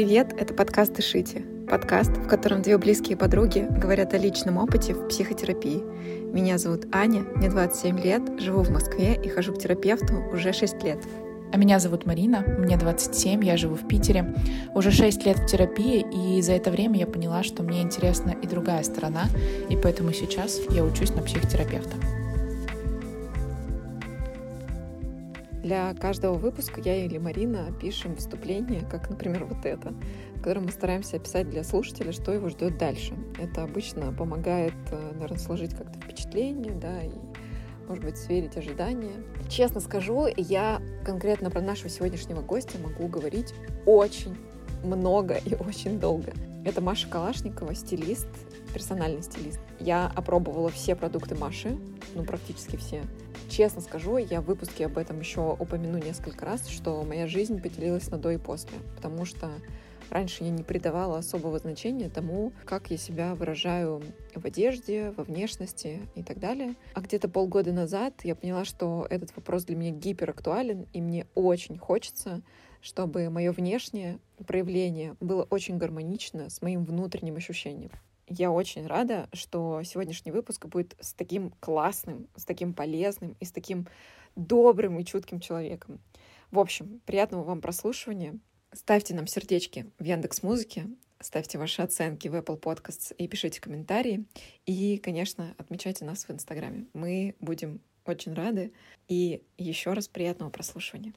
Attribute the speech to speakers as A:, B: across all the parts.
A: привет! Это подкаст «Дышите». Подкаст, в котором две близкие подруги говорят о личном опыте в психотерапии. Меня зовут Аня, мне 27 лет, живу в Москве и хожу к терапевту уже 6 лет.
B: А меня зовут Марина, мне 27, я живу в Питере. Уже 6 лет в терапии, и за это время я поняла, что мне интересна и другая сторона, и поэтому сейчас я учусь на психотерапевта.
A: Для каждого выпуска я или Марина пишем вступление, как, например, вот это, в котором мы стараемся описать для слушателя, что его ждет дальше. Это обычно помогает, э, наверное, сложить как-то впечатление, да, и, может быть, сверить ожидания. Честно скажу, я конкретно про нашего сегодняшнего гостя могу говорить очень много и очень долго. Это Маша Калашникова, стилист, персональный стилист. Я опробовала все продукты Маши, ну, практически все. Честно скажу, я в выпуске об этом еще упомяну несколько раз, что моя жизнь поделилась на до и после, потому что раньше я не придавала особого значения тому, как я себя выражаю в одежде, во внешности и так далее. А где-то полгода назад я поняла, что этот вопрос для меня гиперактуален, и мне очень хочется чтобы мое внешнее проявление было очень гармонично с моим внутренним ощущением. Я очень рада, что сегодняшний выпуск будет с таким классным, с таким полезным и с таким добрым и чутким человеком. В общем, приятного вам прослушивания. Ставьте нам сердечки в Яндекс Музыке, ставьте ваши оценки в Apple Podcasts и пишите комментарии. И, конечно, отмечайте нас в Инстаграме. Мы будем очень рады. И еще раз приятного прослушивания.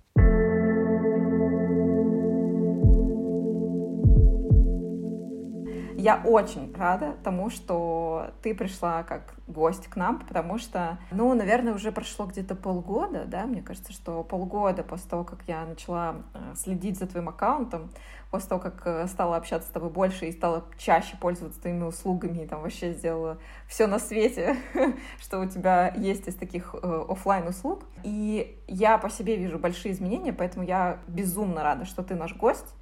A: Я очень рада тому, что ты пришла как гость к нам, потому что, ну, наверное, уже прошло где-то полгода, да, мне кажется, что полгода после того, как я начала э, следить за твоим аккаунтом, после того, как э, стала общаться с тобой больше и стала чаще пользоваться твоими услугами, и там вообще сделала все на свете, что у тебя есть из таких э, офлайн услуг. И я по себе вижу большие изменения, поэтому я безумно рада, что ты наш гость.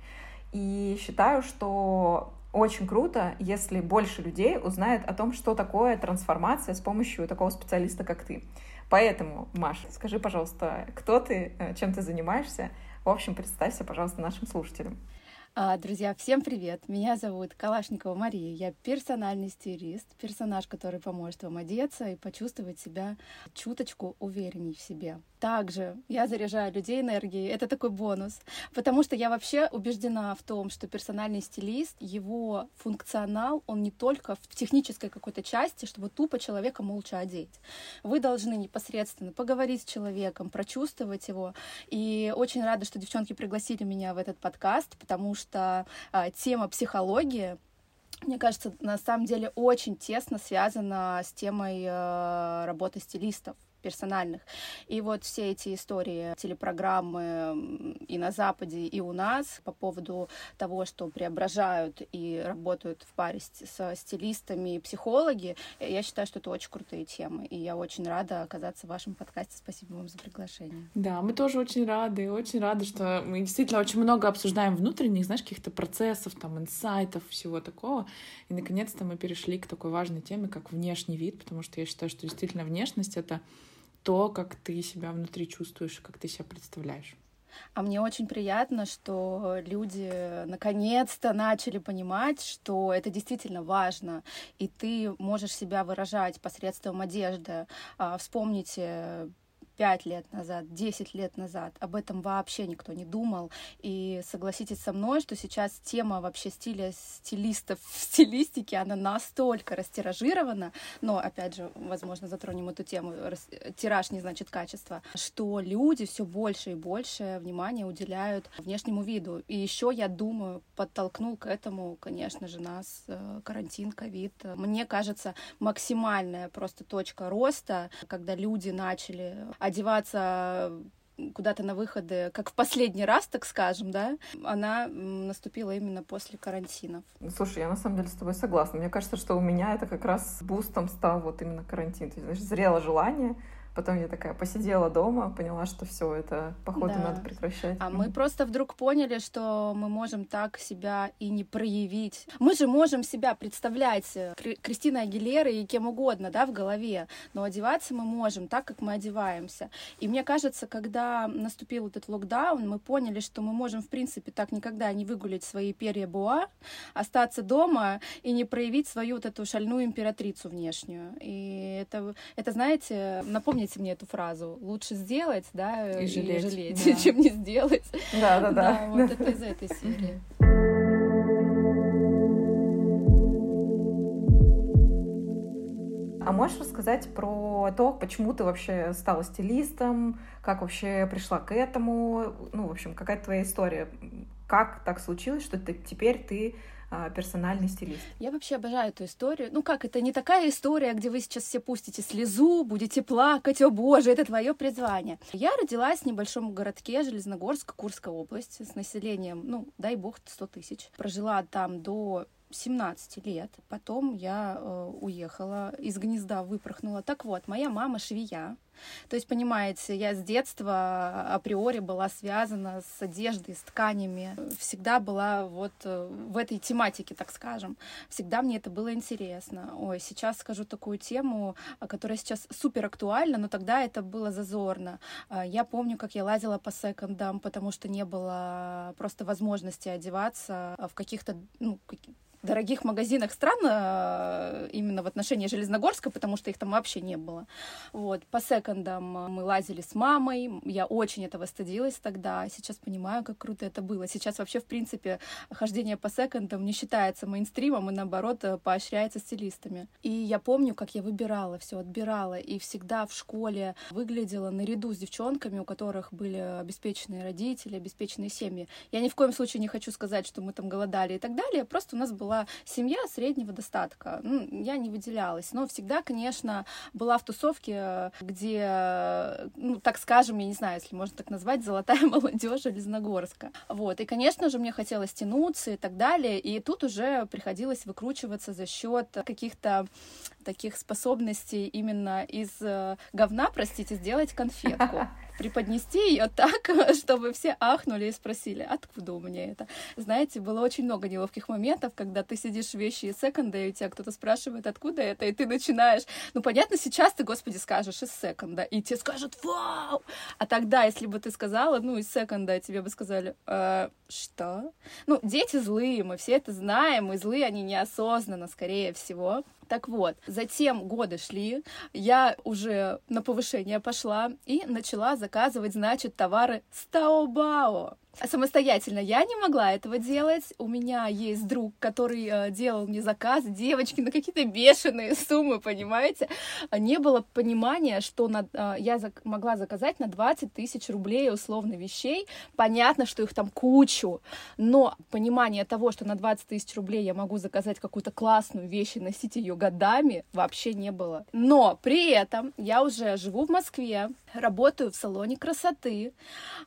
A: И считаю, что очень круто, если больше людей узнает о том, что такое трансформация с помощью такого специалиста, как ты. Поэтому, Маша, скажи, пожалуйста, кто ты, э, чем ты занимаешься? В общем, представься, пожалуйста, нашим слушателям.
C: А, друзья, всем привет! Меня зовут Калашникова Мария. Я персональный стилист, персонаж, который поможет вам одеться и почувствовать себя чуточку уверенней в себе. Также я заряжаю людей энергией. Это такой бонус. Потому что я вообще убеждена в том, что персональный стилист, его функционал, он не только в технической какой-то части, чтобы тупо человека молча одеть. Вы должны непосредственно поговорить с человеком, прочувствовать его. И очень рада, что девчонки пригласили меня в этот подкаст, потому что что а, тема психологии мне кажется, на самом деле очень тесно связана с темой э, работы стилистов персональных. И вот все эти истории, телепрограммы и на Западе, и у нас по поводу того, что преображают и работают в паре со стилистами и психологи, я считаю, что это очень крутые темы. И я очень рада оказаться в вашем подкасте. Спасибо вам за приглашение.
B: Да, мы тоже очень рады. Очень рады, что мы действительно очень много обсуждаем внутренних, знаешь, каких-то процессов, там, инсайтов, всего такого. И, наконец-то, мы перешли к такой важной теме, как внешний вид, потому что я считаю, что действительно внешность — это то, как ты себя внутри чувствуешь, как ты себя представляешь.
C: А мне очень приятно, что люди наконец-то начали понимать, что это действительно важно, и ты можешь себя выражать посредством одежды. А, вспомните пять лет назад, десять лет назад об этом вообще никто не думал. И согласитесь со мной, что сейчас тема вообще стиля стилистов в стилистике, она настолько растиражирована, но, опять же, возможно, затронем эту тему, тираж не значит качество, что люди все больше и больше внимания уделяют внешнему виду. И еще, я думаю, подтолкнул к этому, конечно же, нас э, карантин, ковид. Мне кажется, максимальная просто точка роста, когда люди начали одеваться куда-то на выходы, как в последний раз, так скажем, да, она наступила именно после карантинов.
A: Слушай, я на самом деле с тобой согласна. Мне кажется, что у меня это как раз бустом стал вот именно карантин. То есть, знаешь, зрело желание Потом я такая посидела дома, поняла, что все это, походу, да. надо прекращать.
C: А мы просто вдруг поняли, что мы можем так себя и не проявить. Мы же можем себя представлять э, Кристиной Агилерой и кем угодно, да, в голове, но одеваться мы можем так, как мы одеваемся. И мне кажется, когда наступил этот локдаун, мы поняли, что мы можем, в принципе, так никогда не выгулить свои перья буа, остаться дома и не проявить свою вот эту шальную императрицу внешнюю. И это, это знаете, напомню Напомните мне эту фразу. Лучше сделать, да,
B: и жалеть,
C: и жалеть да. чем не сделать.
A: Да, да, да.
C: Да, вот это из этой серии.
A: А можешь рассказать про то, почему ты вообще стала стилистом, как вообще пришла к этому, ну, в общем, какая твоя история, как так случилось, что ты, теперь ты персональный стилист.
C: Я вообще обожаю эту историю. Ну как, это не такая история, где вы сейчас все пустите слезу, будете плакать, о боже, это твое призвание. Я родилась в небольшом городке Железногорск, Курская область, с населением, ну, дай бог, 100 тысяч. Прожила там до 17 лет. Потом я э, уехала, из гнезда выпорхнула. Так вот, моя мама швея. То есть, понимаете, я с детства априори была связана с одеждой, с тканями. Всегда была вот э, в этой тематике, так скажем. Всегда мне это было интересно. Ой, сейчас скажу такую тему, которая сейчас супер актуальна, но тогда это было зазорно. А, я помню, как я лазила по секондам, потому что не было просто возможности одеваться в каких-то ну, дорогих магазинах странно именно в отношении Железногорска, потому что их там вообще не было. Вот. По секондам мы лазили с мамой, я очень этого стыдилась тогда, сейчас понимаю, как круто это было. Сейчас вообще, в принципе, хождение по секондам не считается мейнстримом и, наоборот, поощряется стилистами. И я помню, как я выбирала все, отбирала, и всегда в школе выглядела наряду с девчонками, у которых были обеспеченные родители, обеспеченные семьи. Я ни в коем случае не хочу сказать, что мы там голодали и так далее, просто у нас была семья среднего достатка. Ну, я не выделялась, но всегда, конечно, была в тусовке, где, ну, так скажем, я не знаю, если можно так назвать, золотая молодежь Железногорска. Вот. И, конечно же, мне хотелось тянуться и так далее. И тут уже приходилось выкручиваться за счет каких-то таких способностей именно из э, говна, простите, сделать конфетку преподнести ее так, чтобы все ахнули и спросили, откуда у меня это. Знаете, было очень много неловких моментов, когда ты сидишь в вещи из секонда, и у тебя кто-то спрашивает, откуда это, и ты начинаешь, ну, понятно, сейчас ты, господи, скажешь из секонда, и тебе скажут, вау! А тогда, если бы ты сказала, ну, из секонда, тебе бы сказали, э, что? Ну, дети злые, мы все это знаем, и злые они неосознанно, скорее всего. Так вот, затем годы шли, я уже на повышение пошла и начала заказывать, значит, товары с Таобао самостоятельно я не могла этого делать. У меня есть друг, который э, делал мне заказ, девочки, на какие-то бешеные суммы, понимаете? Не было понимания, что на, э, я зак могла заказать на 20 тысяч рублей условно вещей. Понятно, что их там кучу, но понимание того, что на 20 тысяч рублей я могу заказать какую-то классную вещь и носить ее годами, вообще не было. Но при этом я уже живу в Москве, работаю в салоне красоты,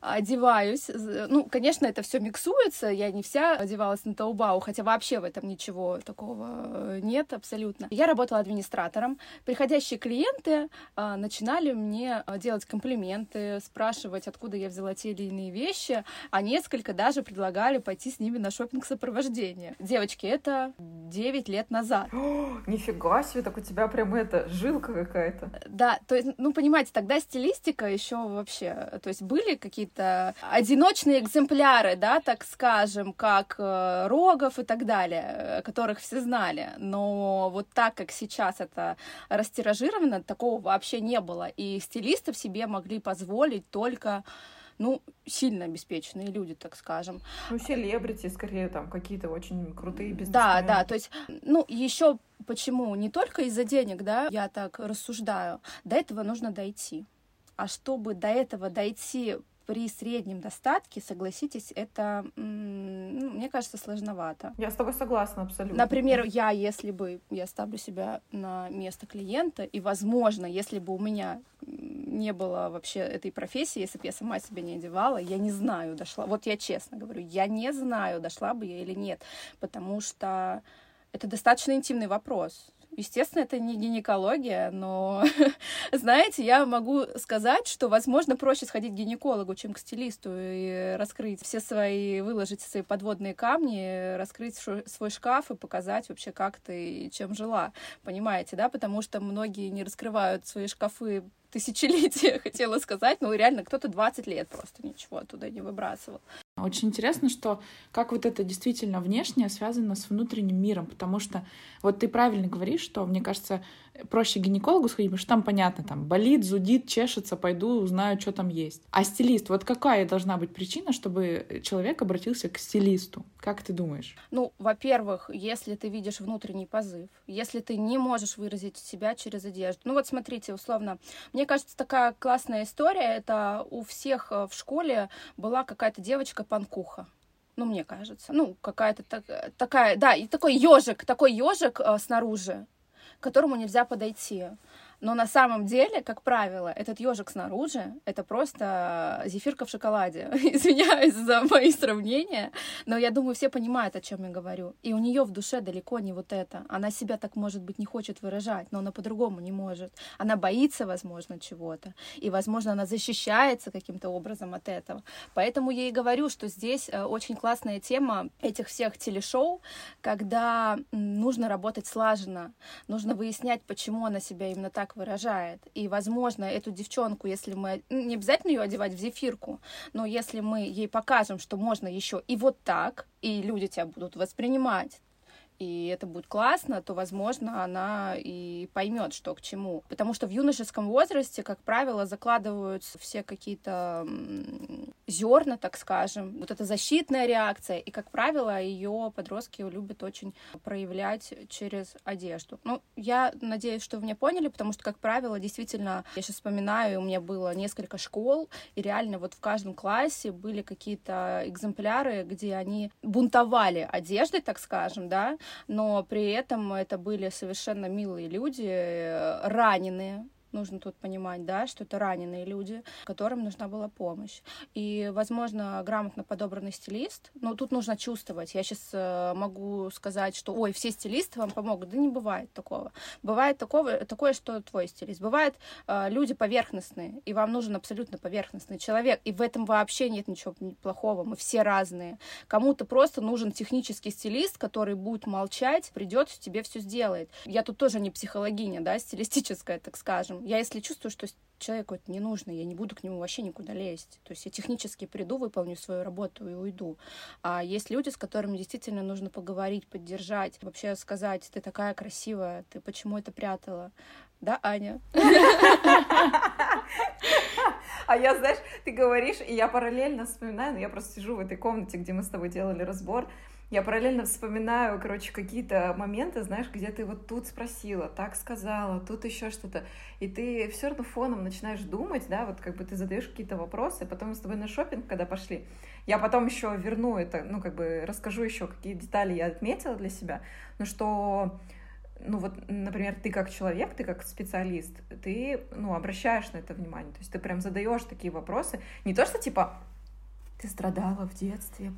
C: одеваюсь, ну, конечно, это все миксуется, я не вся одевалась на Таубау, хотя вообще в этом ничего такого э, нет абсолютно. Я работала администратором. Приходящие клиенты а, начинали мне а, делать комплименты, спрашивать, откуда я взяла те или иные вещи, а несколько даже предлагали пойти с ними на шопинг сопровождение. Девочки, это 9 лет назад.
A: О, нифига себе, так у тебя прям это жилка какая-то.
C: Да, то есть, ну, понимаете, тогда стилистика еще вообще, то есть были какие-то одиночные экземпляры, да, так скажем, как э, Рогов и так далее, э, которых все знали. Но вот так, как сейчас это растиражировано, такого вообще не было. И стилистов себе могли позволить только ну, сильно обеспеченные люди, так скажем.
A: Ну, селебрити, скорее, там, какие-то очень крутые бизнесмены.
C: Да, да, то есть, ну, еще почему? Не только из-за денег, да, я так рассуждаю. До этого нужно дойти. А чтобы до этого дойти при среднем достатке, согласитесь, это, ну, мне кажется, сложновато.
A: Я с тобой согласна абсолютно.
C: Например, я, если бы я ставлю себя на место клиента, и, возможно, если бы у меня не было вообще этой профессии, если бы я сама себя не одевала, я не знаю, дошла. Вот я честно говорю, я не знаю, дошла бы я или нет, потому что это достаточно интимный вопрос Естественно, это не гинекология, но, знаете, я могу сказать, что, возможно, проще сходить к гинекологу, чем к стилисту и раскрыть все свои, выложить свои подводные камни, раскрыть свой шкаф и показать вообще, как ты и чем жила. Понимаете, да? Потому что многие не раскрывают свои шкафы тысячелетия, хотела сказать, но реально кто-то 20 лет просто ничего оттуда не выбрасывал.
B: Очень интересно, что как вот это действительно внешнее связано с внутренним миром, потому что вот ты правильно говоришь, что, мне кажется, проще гинекологу сходить, потому что там понятно, там болит, зудит, чешется, пойду, узнаю, что там есть. А стилист, вот какая должна быть причина, чтобы человек обратился к стилисту? Как ты думаешь?
C: Ну, во-первых, если ты видишь внутренний позыв, если ты не можешь выразить себя через одежду. Ну вот смотрите, условно, мне кажется, такая классная история, это у всех э, в школе была какая-то девочка-панкуха ну, мне кажется. Ну, какая-то так, такая, да, и такой ежик, такой ежик э, снаружи, к которому нельзя подойти. Но на самом деле, как правило, этот ежик снаружи — это просто зефирка в шоколаде. Извиняюсь за мои сравнения, но я думаю, все понимают, о чем я говорю. И у нее в душе далеко не вот это. Она себя так, может быть, не хочет выражать, но она по-другому не может. Она боится, возможно, чего-то. И, возможно, она защищается каким-то образом от этого. Поэтому я и говорю, что здесь э, очень классная тема этих всех телешоу, когда нужно работать слаженно, нужно выяснять, почему она себя именно так выражает. И, возможно, эту девчонку, если мы... Ну, не обязательно ее одевать в зефирку, но если мы ей покажем, что можно еще и вот так, и люди тебя будут воспринимать и это будет классно, то, возможно, она и поймет, что к чему. Потому что в юношеском возрасте, как правило, закладываются все какие-то зерна, так скажем, вот эта защитная реакция, и, как правило, ее подростки любят очень проявлять через одежду. Ну, я надеюсь, что вы меня поняли, потому что, как правило, действительно, я сейчас вспоминаю, у меня было несколько школ, и реально вот в каждом классе были какие-то экземпляры, где они бунтовали одеждой, так скажем, да, но при этом это были совершенно милые люди, э, раненые, нужно тут понимать, да, что это раненые люди, которым нужна была помощь. И, возможно, грамотно подобранный стилист, но тут нужно чувствовать. Я сейчас э, могу сказать, что, ой, все стилисты вам помогут. Да не бывает такого. Бывает такого, такое, что твой стилист. Бывает э, люди поверхностные, и вам нужен абсолютно поверхностный человек, и в этом вообще нет ничего плохого. Мы все разные. Кому-то просто нужен технический стилист, который будет молчать, придет, тебе все сделает. Я тут тоже не психологиня, да, стилистическая, так скажем. Я если чувствую, что человеку это не нужно, я не буду к нему вообще никуда лезть. То есть я технически приду, выполню свою работу и уйду. А есть люди, с которыми действительно нужно поговорить, поддержать, вообще сказать, ты такая красивая, ты почему это прятала? Да, Аня?
A: А я, знаешь, ты говоришь, и я параллельно вспоминаю, но я просто сижу в этой комнате, где мы с тобой делали разбор, я параллельно вспоминаю, короче, какие-то моменты, знаешь, где ты вот тут спросила, так сказала, тут еще что-то, и ты все равно фоном начинаешь думать, да, вот как бы ты задаешь какие-то вопросы, потом мы с тобой на шопинг, когда пошли, я потом еще верну это, ну, как бы расскажу еще, какие детали я отметила для себя, но что ну вот, например, ты как человек, ты как специалист, ты, ну, обращаешь на это внимание, то есть ты прям задаешь такие вопросы, не то, что типа, ты страдала в детстве,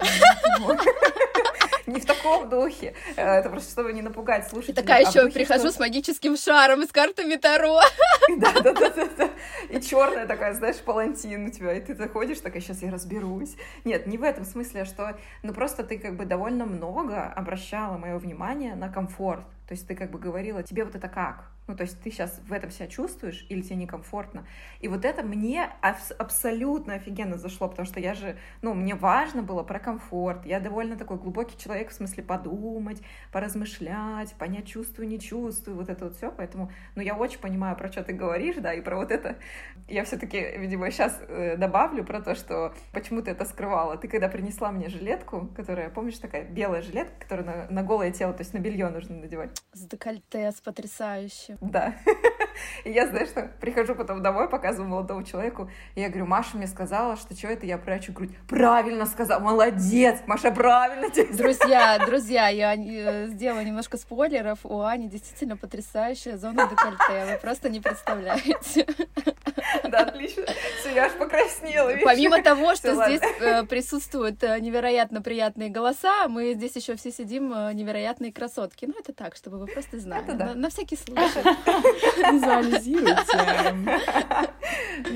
A: не в таком духе. Э, это просто чтобы не напугать слушателей.
C: И такая а еще прихожу с магическим шаром и с картами Таро.
A: Да, да, да, да. И черная такая, знаешь, палантин у тебя, и ты заходишь, такая, сейчас я разберусь. Нет, не в этом смысле, а что, ну просто ты как бы довольно много обращала мое внимание на комфорт. То есть ты как бы говорила, тебе вот это как? Ну, то есть ты сейчас в этом себя чувствуешь или тебе некомфортно. И вот это мне абсолютно офигенно зашло, потому что я же, ну, мне важно было про комфорт. Я довольно такой глубокий человек, в смысле подумать, поразмышлять, понять, чувствую, не чувствую, вот это вот все. Поэтому, ну, я очень понимаю, про что ты говоришь, да, и про вот это. Я все-таки, видимо, сейчас э, добавлю про то, что почему ты это скрывала. Ты когда принесла мне жилетку, которая, помнишь, такая белая жилетка, которая на, на голое тело, то есть на белье нужно надевать.
C: С декольте, с потрясающе.
A: Да. И я, знаешь, что, прихожу потом домой, показываю молодому человеку, и я говорю, Маша мне сказала, что что это я прячу грудь. Правильно сказала, молодец, Маша, правильно тебе
C: Друзья, друзья, я э, сделаю немножко спойлеров. У Ани действительно потрясающая зона декольте, вы просто не представляете.
A: Да, отлично. Все, я аж покраснела.
C: Помимо того, что здесь э, присутствуют э, невероятно приятные голоса, мы здесь еще все сидим невероятные красотки. Ну, это так, чтобы вы просто знали.
A: Да.
C: На, всякий случай.
B: Визуализируйте.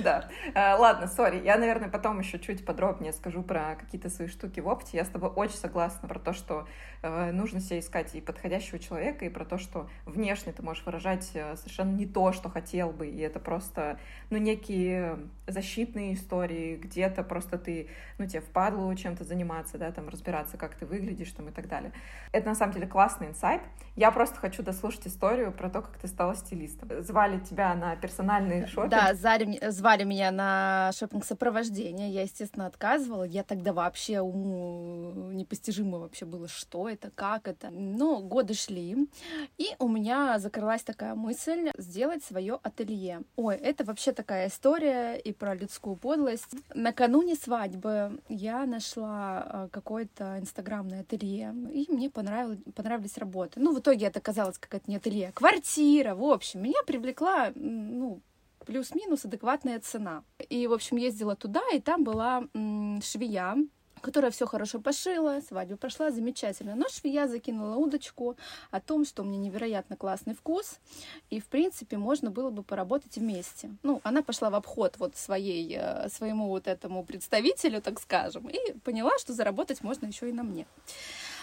A: Да. Ладно, сори. Я, наверное, потом еще чуть подробнее скажу про какие-то свои штуки в опыте. Я с тобой очень согласна про то, что нужно себе искать и подходящего человека, и про то, что внешне ты можешь выражать совершенно не то, что хотел бы, и это просто, ну, некие защитные истории, где-то просто ты, ну, тебе впадло чем-то заниматься, да, там, разбираться, как ты выглядишь, там, и так далее. Это, на самом деле, классный инсайт. Я просто хочу дослушать историю про то, как ты стала стилистом. Звали тебя на персональный шопинг?
C: Да, звали, звали меня на шопинг сопровождение. Я, естественно, отказывала. Я тогда вообще уму непостижимо вообще было, что это, как это. Но годы шли, и у меня закрылась такая мысль сделать свое ателье. Ой, это вообще такая история и про людскую подлость. Накануне свадьбы я нашла э, какое-то инстаграмное ателье, и мне понравилось, понравились работы. Ну, в итоге это казалось какая-то не ателье, а квартира, в общем. Меня привлекла, ну, плюс-минус адекватная цена. И, в общем, ездила туда, и там была м, швея, которая все хорошо пошила, свадьба прошла замечательно. Но швея закинула удочку о том, что у меня невероятно классный вкус, и, в принципе, можно было бы поработать вместе. Ну, она пошла в обход вот своей, э, своему вот этому представителю, так скажем, и поняла, что заработать можно еще и на мне.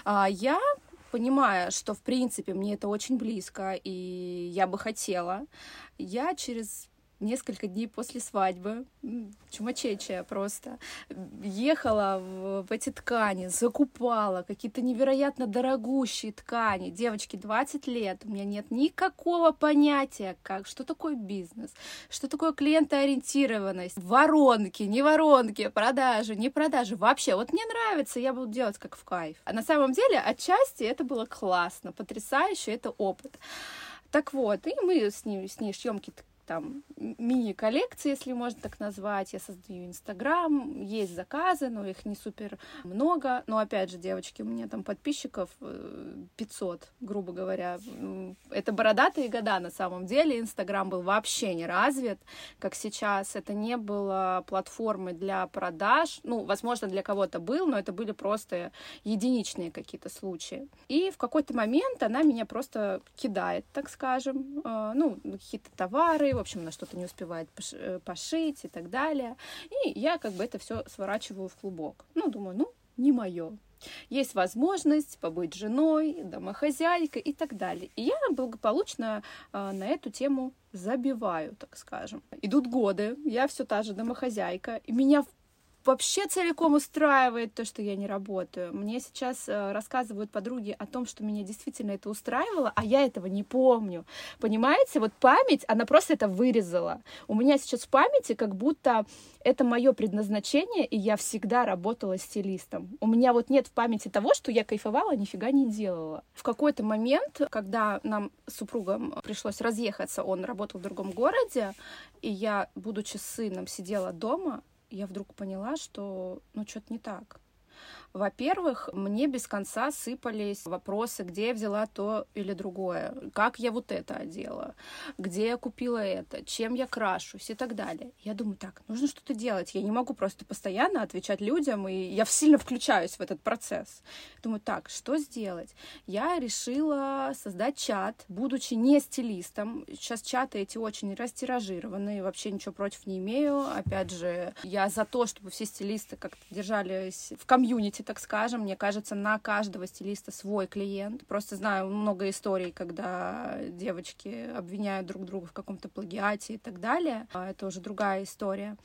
C: А я понимая, что, в принципе, мне это очень близко, и я бы хотела, я через несколько дней после свадьбы, чумачечая просто, ехала в, эти ткани, закупала какие-то невероятно дорогущие ткани. Девочки, 20 лет, у меня нет никакого понятия, как, что такое бизнес, что такое клиентоориентированность, воронки, не воронки, продажи, не продажи, вообще, вот мне нравится, я буду делать как в кайф. А на самом деле, отчасти это было классно, потрясающе, это опыт. Так вот, и мы с ней, с ней шьем какие-то там мини-коллекции, если можно так назвать. Я создаю Инстаграм, есть заказы, но их не супер много. Но опять же, девочки, у меня там подписчиков 500, э, грубо говоря. Это бородатые года на самом деле. Инстаграм был вообще не развит, как сейчас. Это не было платформой для продаж. Ну, возможно, для кого-то был, но это были просто единичные какие-то случаи. И в какой-то момент она меня просто кидает, так скажем. Э, ну, какие-то товары, в общем, на что-то не успевает э, пошить и так далее. И я как бы это все сворачиваю в клубок. Ну, думаю, ну, не мое. Есть возможность побыть женой, домохозяйкой и так далее. И я благополучно э, на эту тему забиваю, так скажем. Идут годы, я все та же домохозяйка, и меня вообще целиком устраивает то, что я не работаю. Мне сейчас э, рассказывают подруги о том, что меня действительно это устраивало, а я этого не помню. Понимаете, вот память, она просто это вырезала. У меня сейчас в памяти как будто это мое предназначение, и я всегда работала стилистом. У меня вот нет в памяти того, что я кайфовала, нифига не делала. В какой-то момент, когда нам с супругом пришлось разъехаться, он работал в другом городе, и я, будучи сыном, сидела дома, я вдруг поняла, что ну что-то не так. Во-первых, мне без конца сыпались вопросы, где я взяла то или другое, как я вот это одела, где я купила это, чем я крашусь и так далее. Я думаю, так, нужно что-то делать. Я не могу просто постоянно отвечать людям, и я сильно включаюсь в этот процесс. Думаю, так, что сделать? Я решила создать чат, будучи не стилистом. Сейчас чаты эти очень растиражированы, вообще ничего против не имею. Опять же, я за то, чтобы все стилисты как-то держались в комьюнити, так скажем. Мне кажется, на каждого стилиста свой клиент. Просто знаю много историй, когда девочки обвиняют друг друга в каком-то плагиате и так далее. А это уже другая история.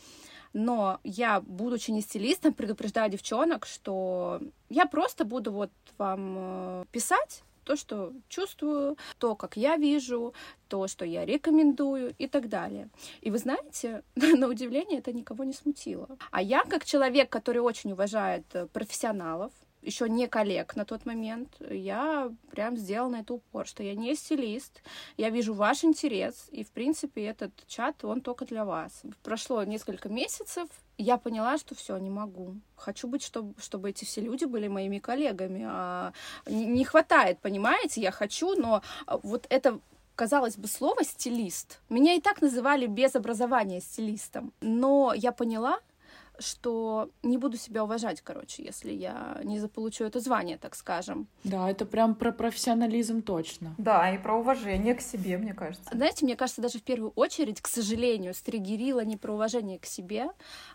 C: Но я, будучи не стилистом, предупреждаю девчонок, что я просто буду вот вам э, писать то, что чувствую, то, как я вижу, то, что я рекомендую и так далее. И вы знаете, на удивление это никого не смутило. А я, как человек, который очень уважает э, профессионалов, еще не коллег на тот момент, я прям сделала на это упор, что я не стилист, я вижу ваш интерес, и, в принципе, этот чат, он только для вас. Прошло несколько месяцев, я поняла, что все, не могу. Хочу быть, чтобы, чтобы эти все люди были моими коллегами. А не хватает, понимаете, я хочу, но а, вот это казалось бы, слово стилист. Меня и так называли без образования стилистом. Но я поняла, что не буду себя уважать, короче, если я не заполучу это звание, так скажем.
B: Да, это прям про профессионализм точно.
A: Да, и про уважение к себе, мне кажется.
C: Знаете, мне кажется, даже в первую очередь, к сожалению, стригерила не про уважение к себе,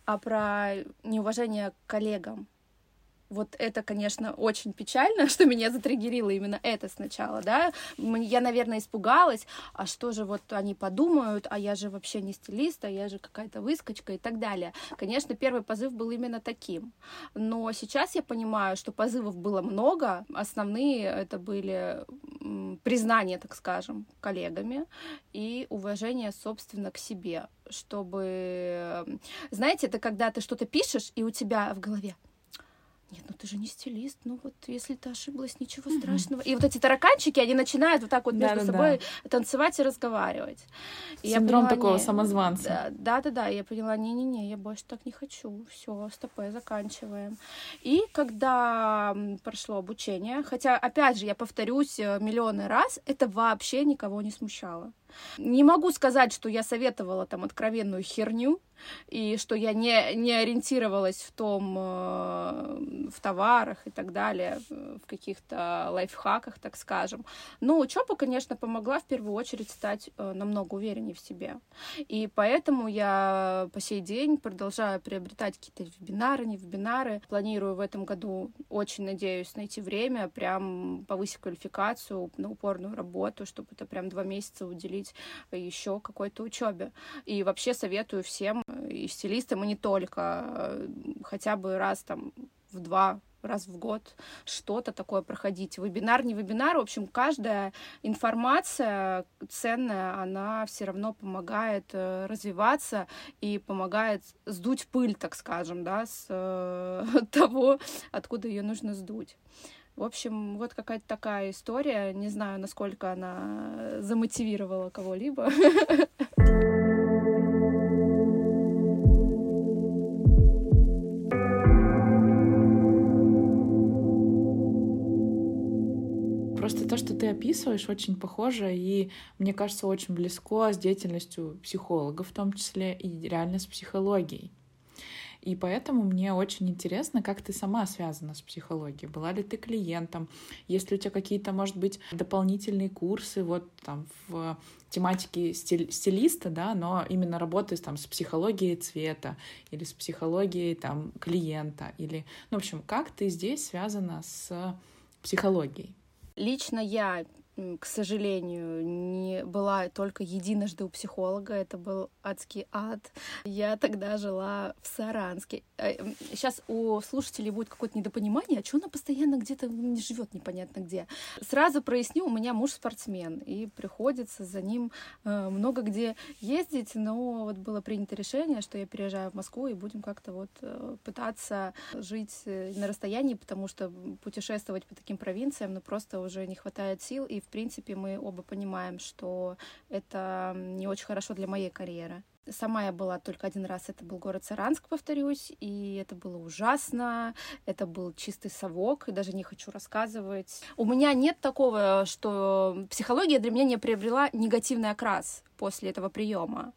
C: а про неуважение к коллегам. Вот это, конечно, очень печально, что меня затриггерило именно это сначала, да. Я, наверное, испугалась, а что же вот они подумают, а я же вообще не стилист, а я же какая-то выскочка и так далее. Конечно, первый позыв был именно таким. Но сейчас я понимаю, что позывов было много. Основные это были признания, так скажем, коллегами и уважение, собственно, к себе чтобы... Знаете, это когда ты что-то пишешь, и у тебя в голове нет, ну ты же не стилист, ну вот если ты ошиблась, ничего mm-hmm. страшного. И вот эти тараканчики, они начинают вот так вот между Да-да-да. собой танцевать и разговаривать.
B: И Синдром поняла, такого не... самозванца.
C: Да-да-да, я поняла, не-не-не, я больше так не хочу, все, стопэ, заканчиваем. И когда прошло обучение, хотя, опять же, я повторюсь э, миллионы раз, это вообще никого не смущало. Не могу сказать, что я советовала там откровенную херню, и что я не, не ориентировалась в том, э, в товарах и так далее, в каких-то лайфхаках, так скажем. Но учеба, конечно, помогла в первую очередь стать э, намного увереннее в себе. И поэтому я по сей день продолжаю приобретать какие-то вебинары, не вебинары. Планирую в этом году, очень надеюсь, найти время, прям повысить квалификацию на упорную работу, чтобы это прям два месяца уделить еще какой-то учебе. И вообще советую всем и стилистам, и не только, э, хотя бы раз там в два раз в год что-то такое проходить. Вебинар, не вебинар, в общем, каждая информация ценная, она все равно помогает э, развиваться и помогает сдуть пыль, так скажем, да, с э, того, откуда ее нужно сдуть. В общем, вот какая-то такая история. Не знаю, насколько она замотивировала кого-либо.
B: Просто то, что ты описываешь, очень похоже и, мне кажется, очень близко с деятельностью психологов в том числе и реально с психологией. И поэтому мне очень интересно, как ты сама связана с психологией. Была ли ты клиентом? Есть ли у тебя какие-то, может быть, дополнительные курсы вот там в тематике стиль, стилиста, да, но именно работаешь там с психологией цвета или с психологией там клиента или, ну, в общем, как ты здесь связана с психологией?
C: Лично я к сожалению, не была только единожды у психолога. Это был адский ад. Я тогда жила в Саранске. Сейчас э, у слушателей будет какое-то недопонимание, а что она постоянно где-то не живет непонятно где. Сразу проясню, у меня муж спортсмен, и приходится за ним э, много где ездить, но вот было принято решение, что я переезжаю в Москву и будем как-то вот э, пытаться жить на расстоянии, потому что путешествовать по таким провинциям, ну просто уже не хватает сил, и в принципе, мы оба понимаем, что это не очень хорошо для моей карьеры. Сама я была только один раз, это был город Саранск, повторюсь, и это было ужасно, это был чистый совок, и даже не хочу рассказывать. У меня нет такого, что психология для меня не приобрела негативный окрас после этого приема.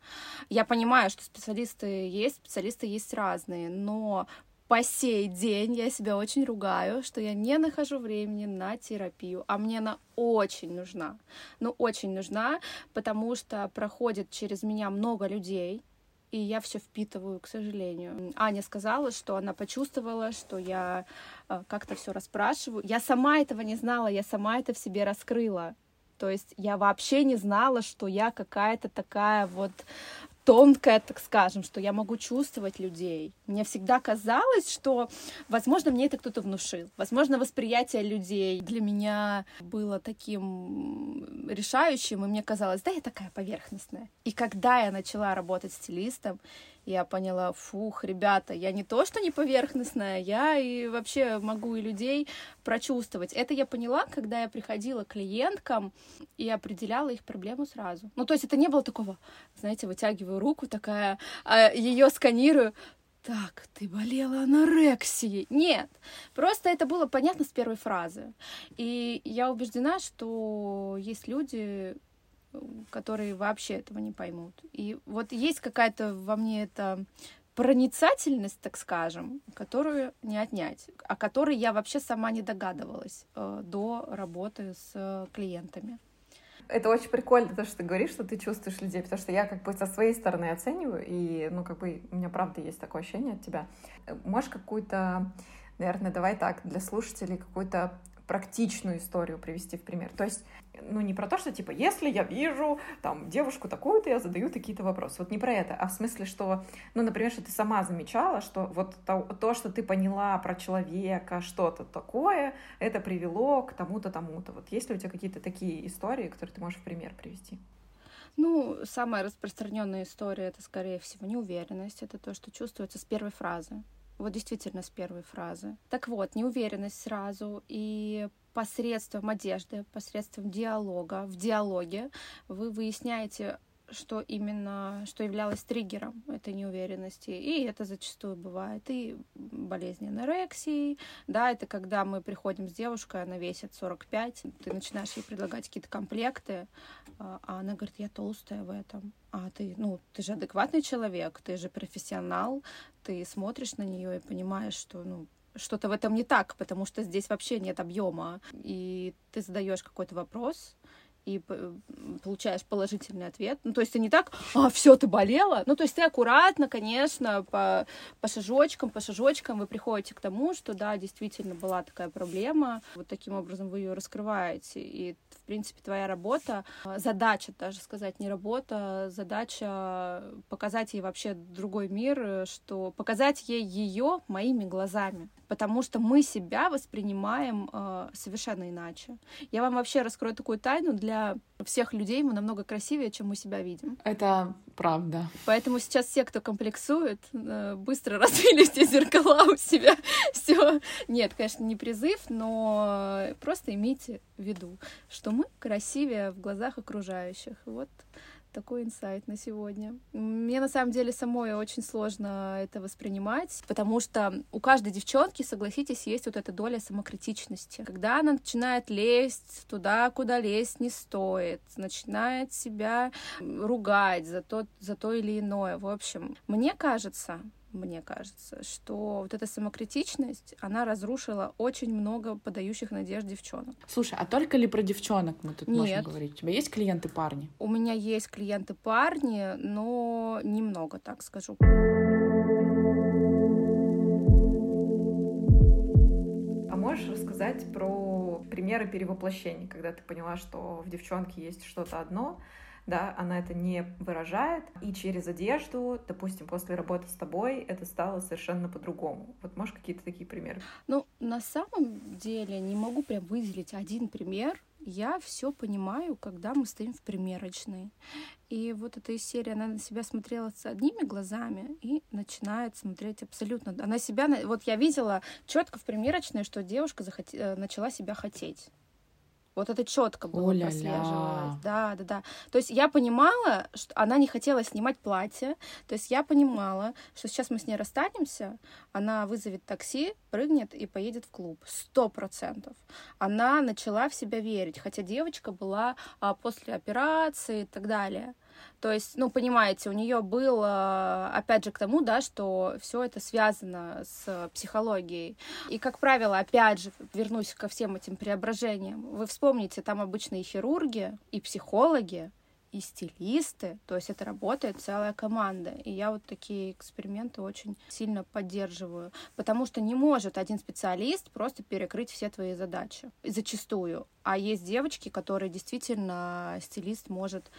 C: Я понимаю, что специалисты есть, специалисты есть разные, но по сей день я себя очень ругаю, что я не нахожу времени на терапию, а мне она очень нужна. Ну, очень нужна, потому что проходит через меня много людей, и я все впитываю, к сожалению. Аня сказала, что она почувствовала, что я э, как-то все расспрашиваю. Я сама этого не знала, я сама это в себе раскрыла. То есть я вообще не знала, что я какая-то такая вот тонкая, так скажем, что я могу чувствовать людей. Мне всегда казалось, что, возможно, мне это кто-то внушил. Возможно, восприятие людей для меня было таким решающим, и мне казалось, да, я такая поверхностная. И когда я начала работать стилистом, я поняла, фух, ребята, я не то, что не поверхностная, я и вообще могу и людей прочувствовать. Это я поняла, когда я приходила к клиенткам и определяла их проблему сразу. Ну, то есть это не было такого, знаете, вытягиваю руку такая, а ее сканирую, так, ты болела анорексией. Нет, просто это было понятно с первой фразы. И я убеждена, что есть люди, которые вообще этого не поймут. И вот есть какая-то во мне эта проницательность, так скажем, которую не отнять, о которой я вообще сама не догадывалась э, до работы с э, клиентами.
A: Это очень прикольно, то, что ты говоришь, что ты чувствуешь людей, потому что я как бы со своей стороны оцениваю, и, ну, как бы у меня правда есть такое ощущение от тебя. Можешь какую-то, наверное, давай так, для слушателей какую-то практичную историю привести в пример. То есть, ну, не про то, что, типа, если я вижу, там, девушку такую-то, я задаю какие-то вопросы. Вот не про это, а в смысле, что, ну, например, что ты сама замечала, что вот то, то что ты поняла про человека, что-то такое, это привело к тому-то, тому-то. Вот есть ли у тебя какие-то такие истории, которые ты можешь в пример привести?
C: Ну, самая распространенная история это, скорее всего, неуверенность. Это то, что чувствуется с первой фразы. Вот действительно с первой фразы. Так вот, неуверенность сразу и посредством одежды, посредством диалога, в диалоге вы выясняете что именно, что являлось триггером этой неуверенности. И это зачастую бывает и болезнь анорексии, да, это когда мы приходим с девушкой, она весит 45, ты начинаешь ей предлагать какие-то комплекты, а, а она говорит, я толстая в этом. А ты, ну, ты же адекватный человек, ты же профессионал, ты смотришь на нее и понимаешь, что, ну, что-то в этом не так, потому что здесь вообще нет объема. И ты задаешь какой-то вопрос, и получаешь положительный ответ. Ну, то есть ты не так, а, все, ты болела. Ну, то есть ты аккуратно, конечно, по, по шажочкам, по шажочкам вы приходите к тому, что, да, действительно была такая проблема. Вот таким образом вы ее раскрываете. И, принципе, твоя работа, задача, даже сказать, не работа, задача показать ей вообще другой мир, что показать ей ее моими глазами потому что мы себя воспринимаем э, совершенно иначе. Я вам вообще раскрою такую тайну для всех людей, мы намного красивее, чем мы себя видим.
B: Это правда.
C: Поэтому сейчас все, кто комплексует, э, быстро развили все зеркала у себя. Все. Нет, конечно, не призыв, но просто имейте в виду, что мы красивее в глазах окружающих. Вот такой инсайт на сегодня. Мне на самом деле самой очень сложно это воспринимать, потому что у каждой девчонки, согласитесь, есть вот эта доля самокритичности. Когда она начинает лезть туда, куда лезть не стоит, начинает себя ругать за то, за то или иное. В общем, мне кажется, мне кажется, что вот эта самокритичность, она разрушила очень много подающих надежд девчонок.
B: Слушай, а только ли про девчонок мы тут Нет. можем говорить? У тебя есть клиенты парни?
C: У меня есть клиенты парни, но немного, так скажу.
A: А можешь рассказать про примеры перевоплощений, когда ты поняла, что в девчонке есть что-то одно, да, она это не выражает, и через одежду, допустим, после работы с тобой это стало совершенно по-другому. Вот можешь какие-то такие примеры?
C: Ну, на самом деле не могу прям выделить один пример, я все понимаю, когда мы стоим в примерочной. И вот эта серия, она на себя смотрела с одними глазами и начинает смотреть абсолютно. Она себя, вот я видела четко в примерочной, что девушка захот... Э, начала себя хотеть. Вот это четко было О-ля-ля. прослеживалось. Да, да, да. То есть я понимала, что она не хотела снимать платье. То есть я понимала, что сейчас мы с ней расстанемся, она вызовет такси, прыгнет и поедет в клуб. Сто процентов. Она начала в себя верить, хотя девочка была а, после операции и так далее. То есть, ну, понимаете, у нее было, опять же, к тому, да, что все это связано с психологией. И, как правило, опять же, вернусь ко всем этим преображениям. Вы вспомните, там обычно и хирурги, и психологи, и стилисты, то есть это работает целая команда. И я вот такие эксперименты очень сильно поддерживаю, потому что не может один специалист просто перекрыть все твои задачи, зачастую. А есть девочки, которые действительно стилист может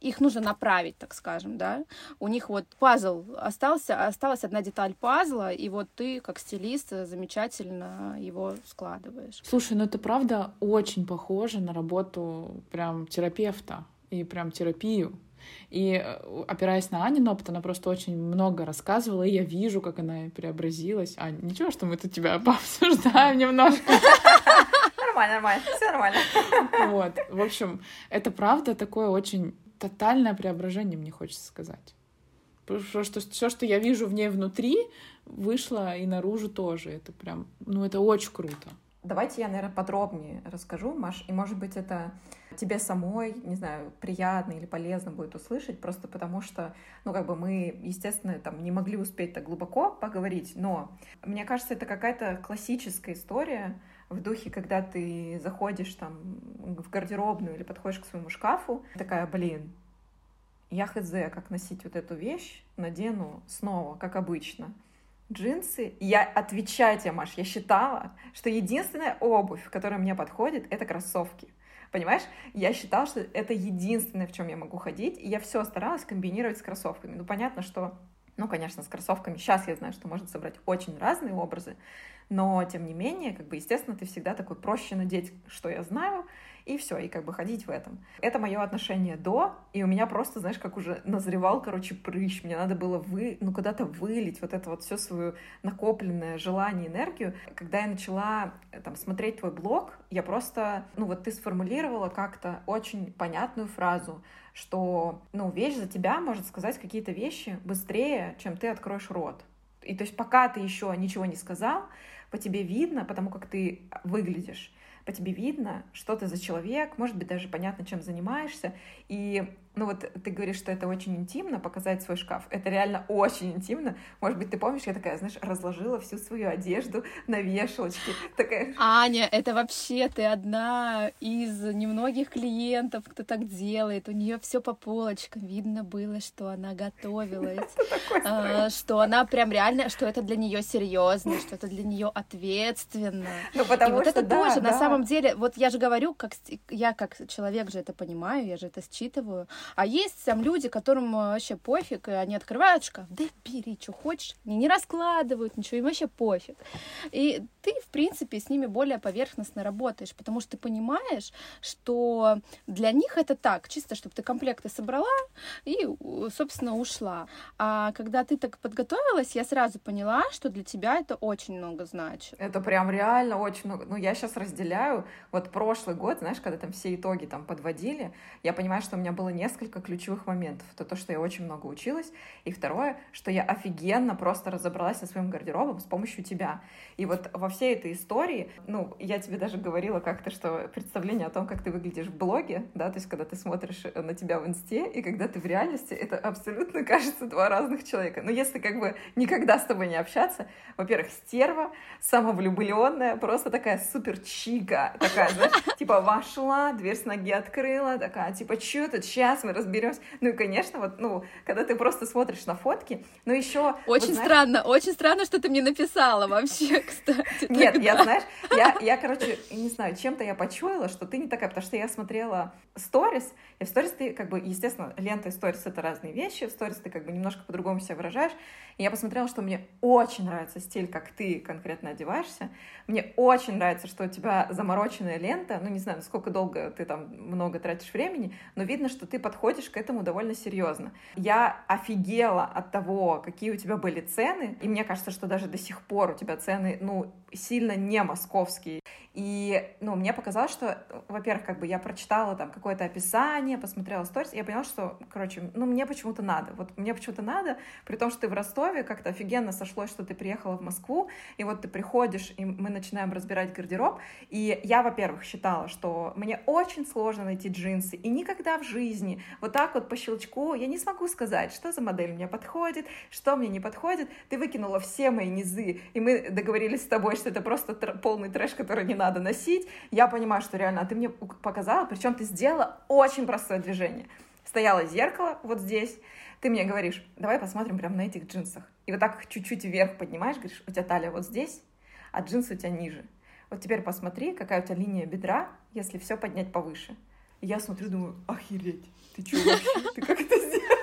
C: их нужно направить, так скажем, да. У них вот пазл остался, осталась одна деталь пазла, и вот ты, как стилист, замечательно его складываешь.
B: Слушай, ну это правда очень похоже на работу прям терапевта и прям терапию. И э, опираясь на Анин опыт, она просто очень много рассказывала, и я вижу, как она преобразилась. А ничего, что мы тут тебя пообсуждаем немножко.
A: Нормально, нормально, все нормально.
B: Вот, в общем, это правда такое очень тотальное преображение, мне хочется сказать. Потому что все, что я вижу в ней внутри, вышло и наружу тоже. Это прям, ну, это очень круто.
A: Давайте я, наверное, подробнее расскажу, Маш, и, может быть, это тебе самой, не знаю, приятно или полезно будет услышать, просто потому что, ну, как бы мы, естественно, там не могли успеть так глубоко поговорить, но мне кажется, это какая-то классическая история в духе, когда ты заходишь там в гардеробную или подходишь к своему шкафу, такая, блин, я хз, как носить вот эту вещь, надену снова, как обычно джинсы. Я отвечаю тебе, Маш, я считала, что единственная обувь, которая мне подходит, это кроссовки. Понимаешь? Я считала, что это единственное, в чем я могу ходить, и я все старалась комбинировать с кроссовками. Ну, понятно, что ну, конечно, с кроссовками. Сейчас я знаю, что можно собрать очень разные образы, но, тем не менее, как бы, естественно, ты всегда такой проще надеть, что я знаю, и все, и как бы ходить в этом. Это мое отношение до, и у меня просто, знаешь, как уже назревал, короче, прыщ. Мне надо было вы, ну, куда-то вылить вот это вот все свое накопленное желание, энергию. Когда я начала э, там смотреть твой блог, я просто, ну, вот ты сформулировала как-то очень понятную фразу, что, ну, вещь за тебя может сказать какие-то вещи быстрее, чем ты откроешь рот. И то есть пока ты еще ничего не сказал, по тебе видно, потому как ты выглядишь, по тебе видно, что ты за человек, может быть, даже понятно, чем занимаешься. И ну вот ты говоришь, что это очень интимно, показать свой шкаф. Это реально очень интимно. Может быть, ты помнишь, я такая, знаешь, разложила всю свою одежду на вешалочке. Такая...
C: Аня, это вообще ты одна из немногих клиентов, кто так делает. У нее все по полочкам. Видно было, что она готовилась, а, что она прям реально, что это для нее серьезно, что это для нее ответственно. Ну, потому И вот что, это тоже, на самом деле, вот я же говорю, как я как человек же это понимаю, я же это считываю. А есть там люди, которым э, вообще пофиг, и они открывают шкаф, да бери, что хочешь, они не раскладывают ничего, им вообще пофиг. И ты, в принципе, с ними более поверхностно работаешь, потому что ты понимаешь, что для них это так, чисто, чтобы ты комплекты собрала и, собственно, ушла. А когда ты так подготовилась, я сразу поняла, что для тебя это очень много значит.
A: Это прям реально очень много. Ну, я сейчас разделяю. Вот прошлый год, знаешь, когда там все итоги там подводили, я понимаю, что у меня было несколько несколько ключевых моментов. Это то, что я очень много училась. И второе, что я офигенно просто разобралась со своим гардеробом с помощью тебя. И вот во всей этой истории, ну, я тебе даже говорила как-то, что представление о том, как ты выглядишь в блоге, да, то есть когда ты смотришь на тебя в инсте, и когда ты в реальности, это абсолютно, кажется, два разных человека. Но если как бы никогда с тобой не общаться, во-первых, стерва, самовлюбленная, просто такая супер чика, такая, знаешь, типа вошла, дверь с ноги открыла, такая, типа, что тут, сейчас мы разберемся. Ну и, конечно, вот, ну, когда ты просто смотришь на фотки, но еще...
C: Очень вот, знаешь... странно, очень странно, что ты мне написала вообще, кстати.
A: Нет, я, знаешь, я, я, короче, не знаю, чем-то я почуяла, что ты не такая, потому что я смотрела сторис, и в сторис ты, как бы, естественно, лента и сторис — это разные вещи, в сторис ты, как бы, немножко по-другому себя выражаешь, и я посмотрела, что мне очень нравится стиль, как ты конкретно одеваешься, мне очень нравится, что у тебя замороченная лента, ну, не знаю, насколько долго ты там много тратишь времени, но видно, что ты подходишь к этому довольно серьезно. Я офигела от того, какие у тебя были цены, и мне кажется, что даже до сих пор у тебя цены, ну, сильно не московские. И, ну, мне показалось, что, во-первых, как бы я прочитала там какое-то описание, посмотрела сторис, и я поняла, что, короче, ну, мне почему-то надо. Вот мне почему-то надо, при том, что ты в Ростове, как-то офигенно сошлось, что ты приехала в Москву, и вот ты приходишь, и мы начинаем разбирать гардероб, и я, во-первых, считала, что мне очень сложно найти джинсы, и никогда в жизни вот так вот по щелчку я не смогу сказать, что за модель мне подходит, что мне не подходит. Ты выкинула все мои низы, и мы договорились с тобой, что это просто тр- полный трэш, который не надо носить. Я понимаю, что реально, а ты мне показала, причем ты сделала очень простое движение. Стояло зеркало вот здесь, ты мне говоришь, давай посмотрим прямо на этих джинсах. И вот так чуть-чуть вверх поднимаешь, говоришь, у тебя талия вот здесь, а джинсы у тебя ниже. Вот теперь посмотри, какая у тебя линия бедра, если все поднять повыше. И я смотрю, думаю, охереть, ты что вообще, ты как это сделала?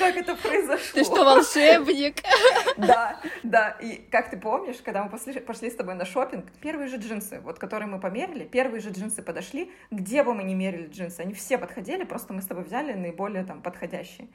A: Как это произошло.
C: Ты что, волшебник?
A: Да, да. И как ты помнишь, когда мы пошли, с тобой на шопинг, первые же джинсы, вот которые мы померили, первые же джинсы подошли, где бы мы ни мерили джинсы, они все подходили, просто мы с тобой взяли наиболее там подходящие.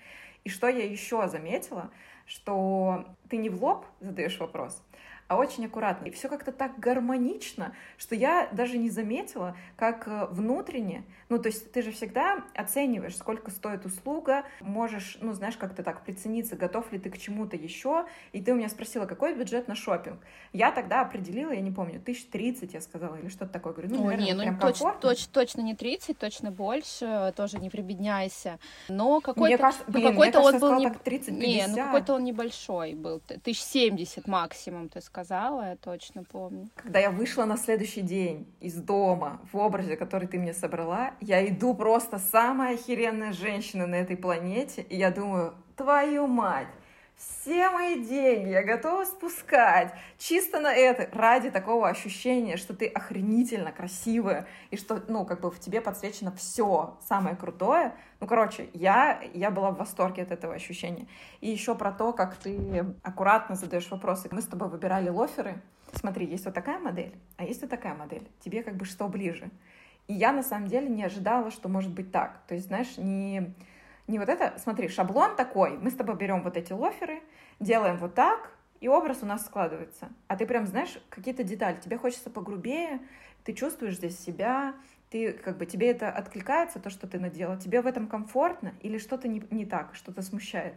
A: И что я еще заметила, что ты не в лоб задаешь вопрос, а очень аккуратно. И все как-то так гармонично, что я даже не заметила, как э, внутренне, ну, то есть ты же всегда оцениваешь, сколько стоит услуга, можешь, ну, знаешь, как-то так прицениться, готов ли ты к чему-то еще, и ты у меня спросила, какой бюджет на шопинг. Я тогда определила, я не помню, тысяч тридцать я сказала, или что-то такое. Говорю, ну,
C: Ой,
A: наверное,
C: не, ну,
A: прям
C: точ, точ, точно не 30, точно больше, тоже не прибедняйся. Но какой-то, ну,
A: кажется,
C: он был не...
A: так 30
C: Не, ну какой-то он небольшой был. Тысяч семьдесят максимум, ты сказала, я точно помню.
A: Когда я вышла на следующий день из дома в образе, который ты мне собрала, я иду просто самая охеренная женщина на этой планете, и я думаю, твою мать, все мои деньги я готова спускать чисто на это, ради такого ощущения, что ты охренительно красивая, и что, ну, как бы в тебе подсвечено все самое крутое. Ну, короче, я, я была в восторге от этого ощущения. И еще про то, как ты аккуратно задаешь вопросы. Мы с тобой выбирали лоферы. Смотри, есть вот такая модель, а есть вот такая модель. Тебе как бы что ближе? И я на самом деле не ожидала, что может быть так. То есть, знаешь, не не вот это, смотри, шаблон такой, мы с тобой берем вот эти лоферы, делаем вот так, и образ у нас складывается. А ты прям знаешь какие-то детали, тебе хочется погрубее, ты чувствуешь здесь себя, ты как бы тебе это откликается, то, что ты надела, тебе в этом комфортно или что-то не, не так, что-то смущает.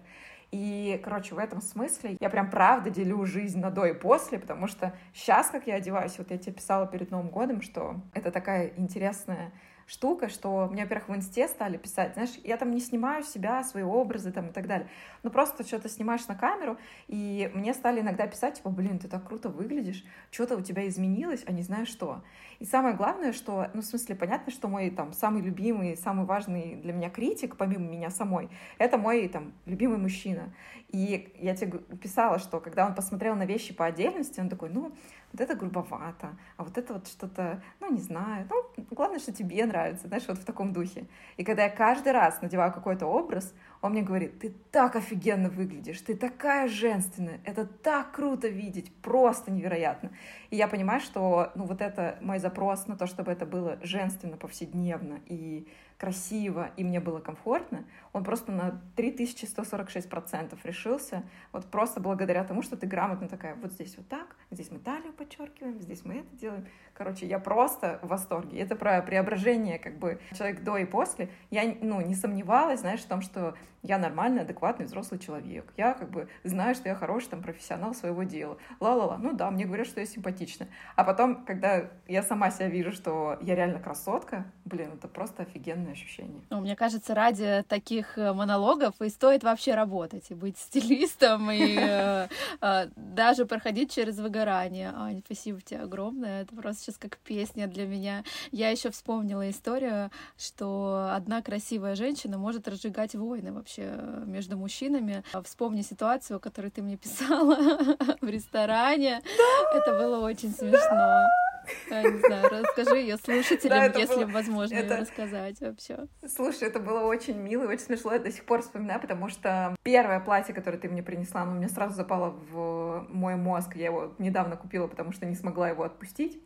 A: И, короче, в этом смысле я прям правда делю жизнь на до и после, потому что сейчас, как я одеваюсь, вот я тебе писала перед Новым годом, что это такая интересная штука, что мне, во-первых, в инсте стали писать, знаешь, я там не снимаю себя, свои образы там и так далее, ну просто что-то снимаешь на камеру, и мне стали иногда писать, типа, блин, ты так круто выглядишь, что-то у тебя изменилось, а не знаю что. И самое главное, что, ну, в смысле, понятно, что мой там самый любимый, самый важный для меня критик, помимо меня самой, это мой там любимый мужчина. И я тебе писала, что когда он посмотрел на вещи по отдельности, он такой, ну, вот это грубовато, а вот это вот что-то, ну, не знаю, ну, главное, что тебе нравится, знаешь, вот в таком духе. И когда я каждый раз надеваю какой-то образ, он мне говорит, ты так офигенно выглядишь, ты такая женственная, это так круто видеть, просто невероятно. И я понимаю, что, ну, вот это мой запрос на то, чтобы это было женственно, повседневно и красиво, и мне было комфортно, он просто на 3146% решился, вот просто благодаря тому, что ты грамотно такая, вот здесь вот так, здесь мы талию подчеркиваем, здесь мы это делаем. Короче, я просто в восторге. Это про преображение, как бы, человек до и после. Я, ну, не сомневалась, знаешь, в том, что я нормальный, адекватный взрослый человек. Я, как бы, знаю, что я хороший, там, профессионал своего дела. Ла-ла-ла. Ну да, мне говорят, что я симпатичная. А потом, когда я сама себя вижу, что я реально красотка, блин, это просто офигенное ощущение.
C: Ну, мне кажется, ради таких э, монологов и стоит вообще работать, и быть стилистом, и э, э, даже проходить через выгорание. Аня, спасибо тебе огромное. Это просто сейчас как песня для меня. Я еще вспомнила историю, что одна красивая женщина может разжигать войны вообще между мужчинами. Вспомни ситуацию, которую ты мне писала в ресторане. Это было очень смешно. Я не знаю, расскажи ее слушателям,
A: Да,
C: если
A: было-
C: возможно
A: это-
C: рассказать вообще.
A: Слушай, это было очень мило и очень смешно. Я до сих пор вспоминаю, потому что первое платье, которое ты мне принесла, оно мне сразу запало в мой мозг. Я его недавно купила, потому что не смогла его отпустить.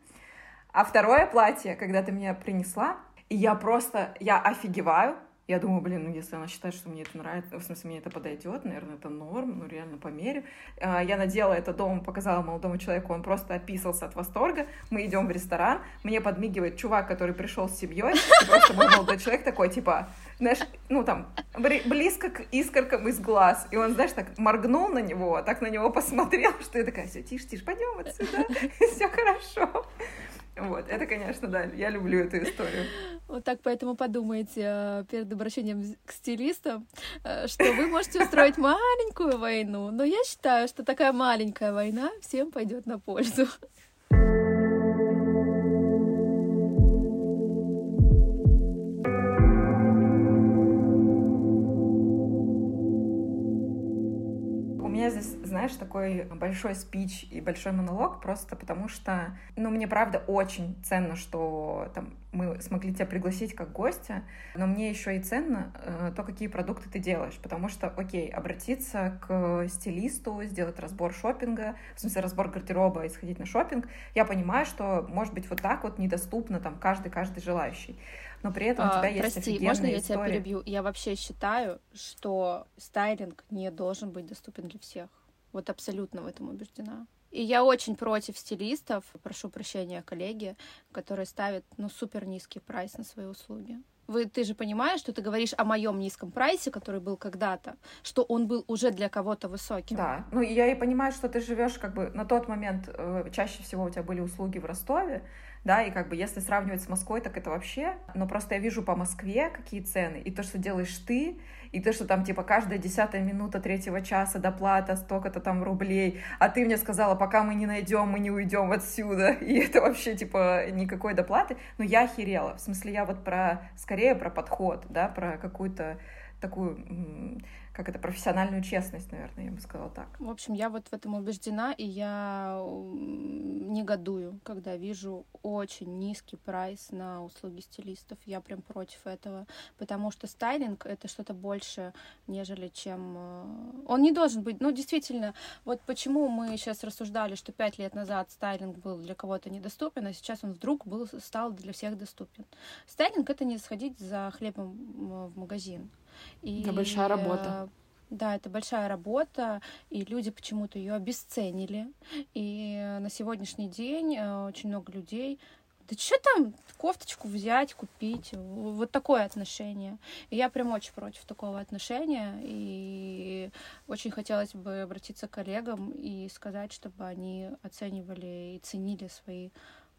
A: А второе платье, когда ты мне принесла, и я просто, я офигеваю. Я думаю, блин, ну если она считает, что мне это нравится, в смысле, мне это подойдет, наверное, это норм, ну реально померю. А, Я надела это дома, показала молодому человеку, он просто описался от восторга. Мы идем в ресторан, мне подмигивает чувак, который пришел с семьей, просто мой молодой человек такой, типа, знаешь, ну там, близко к искоркам из глаз. И он, знаешь, так моргнул на него, так на него посмотрел, что я такая, все, тише, тише, пойдем отсюда, все хорошо. Вот, это, конечно, да, я люблю эту историю.
C: Вот так поэтому подумайте э, перед обращением к стилистам, э, что вы можете устроить маленькую войну, но я считаю, что такая маленькая война всем пойдет на пользу.
A: Меня здесь, знаешь, такой большой спич и большой монолог, просто потому что, ну, мне правда очень ценно, что там мы смогли тебя пригласить как гостя, но мне еще и ценно э, то, какие продукты ты делаешь, потому что, окей, обратиться к стилисту, сделать разбор шопинга, в смысле разбор гардероба и сходить на шопинг, я понимаю, что, может быть, вот так вот недоступно там каждый-каждый желающий. Но при этом у
C: А,
A: тебя есть
C: Прости, можно я тебя
A: история.
C: перебью? Я вообще считаю, что стайлинг не должен быть доступен для всех. Вот абсолютно в этом убеждена. И я очень против стилистов, прошу прощения, коллеги, которые ставят ну, супер низкий прайс на свои услуги. Вы, ты же понимаешь, что ты говоришь о моем низком прайсе, который был когда-то, что он был уже для кого-то высоким.
A: Да, ну я и понимаю, что ты живешь как бы на тот момент, э, чаще всего у тебя были услуги в Ростове, да, и как бы если сравнивать с Москвой, так это вообще, но просто я вижу по Москве какие цены, и то, что делаешь ты, и то, что там, типа, каждая десятая минута третьего часа доплата, столько-то там рублей, а ты мне сказала, пока мы не найдем, мы не уйдем отсюда, и это вообще, типа, никакой доплаты, но я охерела, в смысле, я вот про, скорее про подход, да, про какую-то такую как это, профессиональную честность, наверное, я бы сказала так.
C: В общем, я вот в этом убеждена, и я негодую, когда вижу очень низкий прайс на услуги стилистов. Я прям против этого, потому что стайлинг — это что-то больше, нежели чем... Э, он не должен быть... Ну, действительно, вот почему мы сейчас рассуждали, что пять лет назад стайлинг был для кого-то недоступен, а сейчас он вдруг был, стал для всех доступен. Стайлинг — это не сходить за хлебом в магазин.
B: И, это большая работа.
C: Да, это большая работа, и люди почему-то ее обесценили. И на сегодняшний день э, очень много людей да что там, кофточку взять, купить, вот такое отношение. И я прям очень против такого отношения, и очень хотелось бы обратиться к коллегам и сказать, чтобы они оценивали и ценили свои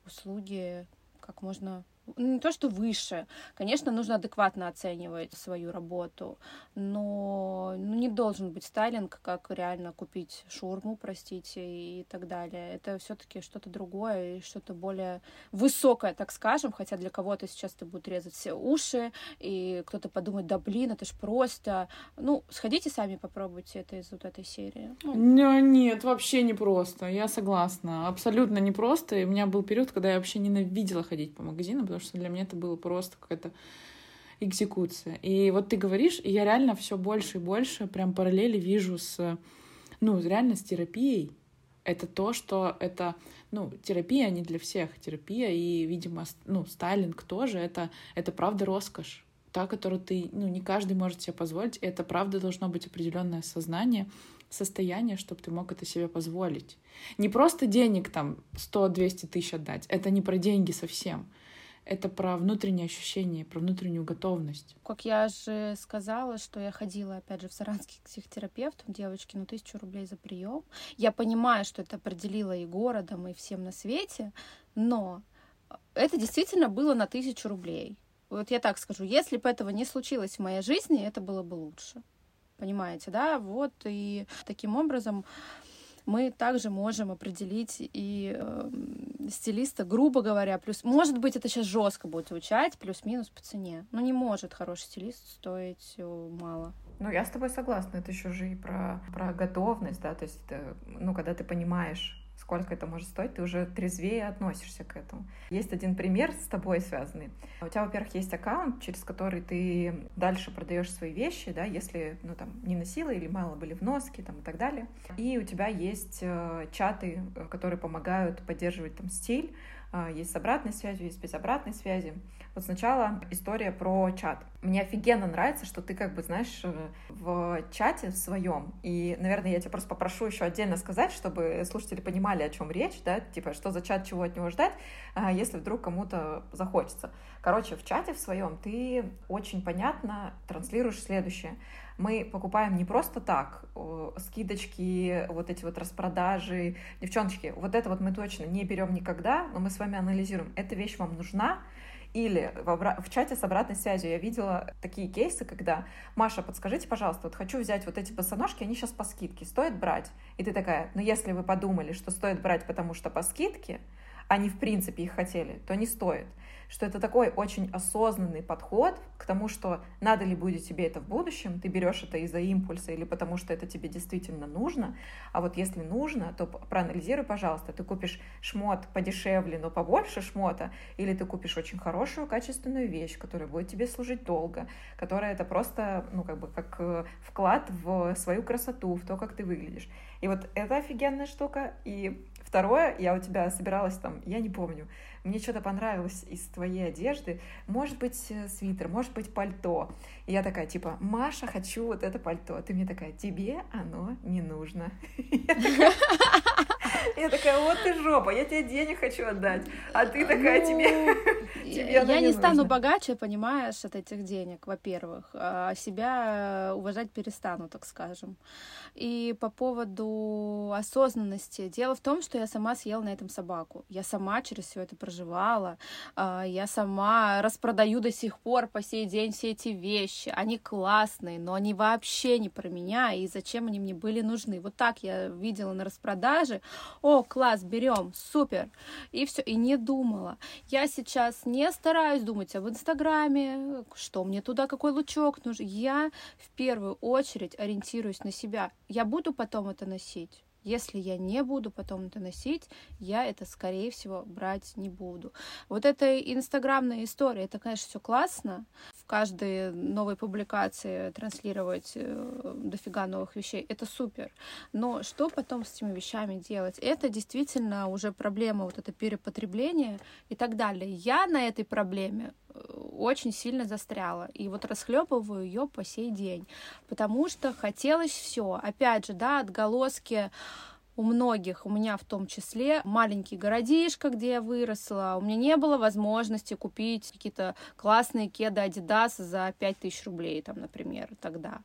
C: услуги как можно не то, что выше. Конечно, нужно адекватно оценивать свою работу, но ну, не должен быть стайлинг, как реально купить шурму, простите, и так далее. Это все-таки что-то другое и что-то более высокое, так скажем, хотя для кого-то сейчас это будет резать все уши, и кто-то подумает, да блин, это ж просто. Ну, сходите сами попробуйте это из вот этой серии. Ну.
B: Нет, вообще не просто, я согласна. Абсолютно не просто. И у меня был период, когда я вообще ненавидела ходить по магазинам, потому что для меня это было просто какая-то экзекуция. И вот ты говоришь, и я реально все больше и больше прям параллели вижу с, ну, реально с терапией. Это то, что это, ну, терапия не для всех. Терапия и, видимо, ну, стайлинг тоже, это, это правда роскошь. Та, которую ты, ну, не каждый может себе позволить. Это правда должно быть определенное сознание, состояние, чтобы ты мог это себе позволить. Не просто денег там 100-200 тысяч отдать. Это не про деньги совсем это про внутреннее ощущение, про внутреннюю готовность.
C: Как я же сказала, что я ходила, опять же, в саранский психотерапевт, девочки, ну, тысячу рублей за прием. Я понимаю, что это определило и городом, и всем на свете, но это действительно было на тысячу рублей. Вот я так скажу, если бы этого не случилось в моей жизни, это было бы лучше. Понимаете, да? Вот, и таким образом мы также можем определить и э, стилиста, грубо говоря, плюс, может быть, это сейчас жестко будет звучать, плюс-минус по цене. Но не может хороший стилист стоить э, мало.
A: Ну, я с тобой согласна. Это еще же и про, про готовность, да, то есть, это, ну, когда ты понимаешь, сколько это может стоить, ты уже трезвее относишься к этому. Есть один пример с тобой связанный. У тебя, во-первых, есть аккаунт, через который ты дальше продаешь свои вещи, да, если, ну, там, не носила или мало были в носке, там, и так далее. И у тебя есть э, чаты, э, которые помогают поддерживать там стиль, есть с обратной связью, есть без обратной связи. Вот сначала история про чат. Мне офигенно нравится, что ты как бы, знаешь, э, в чате в своем, и, наверное, я тебя просто попрошу еще отдельно сказать, чтобы слушатели понимали, о чем речь, да, типа, что за чат, чего от него ждать, а, если вдруг кому-то захочется. Короче, в чате в своем ты очень понятно транслируешь следующее. Мы покупаем не просто так, скидочки, вот эти вот распродажи, девчоночки, вот это вот мы точно не берем никогда, но мы с вами анализируем, эта вещь вам нужна, или в, обра- в чате с обратной связью я видела такие кейсы, когда «Маша, подскажите, пожалуйста, вот хочу взять вот эти босоножки, они сейчас по скидке, стоит брать?» И ты такая «Ну, если вы подумали, что стоит брать, потому что по скидке, они в принципе их хотели, то не стоит» что это такой очень осознанный подход к тому, что надо ли будет тебе это в будущем, ты берешь это из-за импульса или потому что это тебе действительно нужно, а вот если нужно, то проанализируй, пожалуйста, ты купишь шмот подешевле, но побольше шмота, или ты купишь очень хорошую, качественную вещь, которая будет тебе служить долго, которая это просто, ну, как бы, как э, вклад в свою красоту, в то, как ты выглядишь. И вот это офигенная штука, и Второе, я у тебя собиралась там, я не помню, мне что-то понравилось из твоей одежды, может быть э, свитер, может быть пальто. И я такая, типа, Маша, хочу вот это пальто. Ты мне такая, тебе оно не нужно. Я такая, вот ты жопа, я тебе денег хочу отдать, а ты такая, ну, тебе
C: Я не стану богаче, понимаешь, от этих денег, во-первых, а себя уважать перестану, так скажем. И по поводу осознанности. Дело в том, что я сама съела на этом собаку. Я сама через все это проживала. А, я сама распродаю до сих пор по сей день все эти вещи. Они классные, но они вообще не про меня. И зачем они мне были нужны? Вот так я видела на распродаже. О, класс, берем, супер. И все. И не думала. Я сейчас не стараюсь думать об Инстаграме, что мне туда, какой лучок нужен. Я в первую очередь ориентируюсь на себя я буду потом это носить. Если я не буду потом это носить, я это, скорее всего, брать не буду. Вот эта инстаграмная история, это, конечно, все классно. В каждой новой публикации транслировать э, дофига новых вещей, это супер. Но что потом с этими вещами делать? Это действительно уже проблема вот это перепотребление и так далее. Я на этой проблеме очень сильно застряла. И вот расхлебываю ее по сей день. Потому что хотелось все. Опять же, да, отголоски у многих, у меня в том числе, маленький городишко, где я выросла, у меня не было возможности купить какие-то классные кеды Adidas за 5000 рублей, там, например, тогда.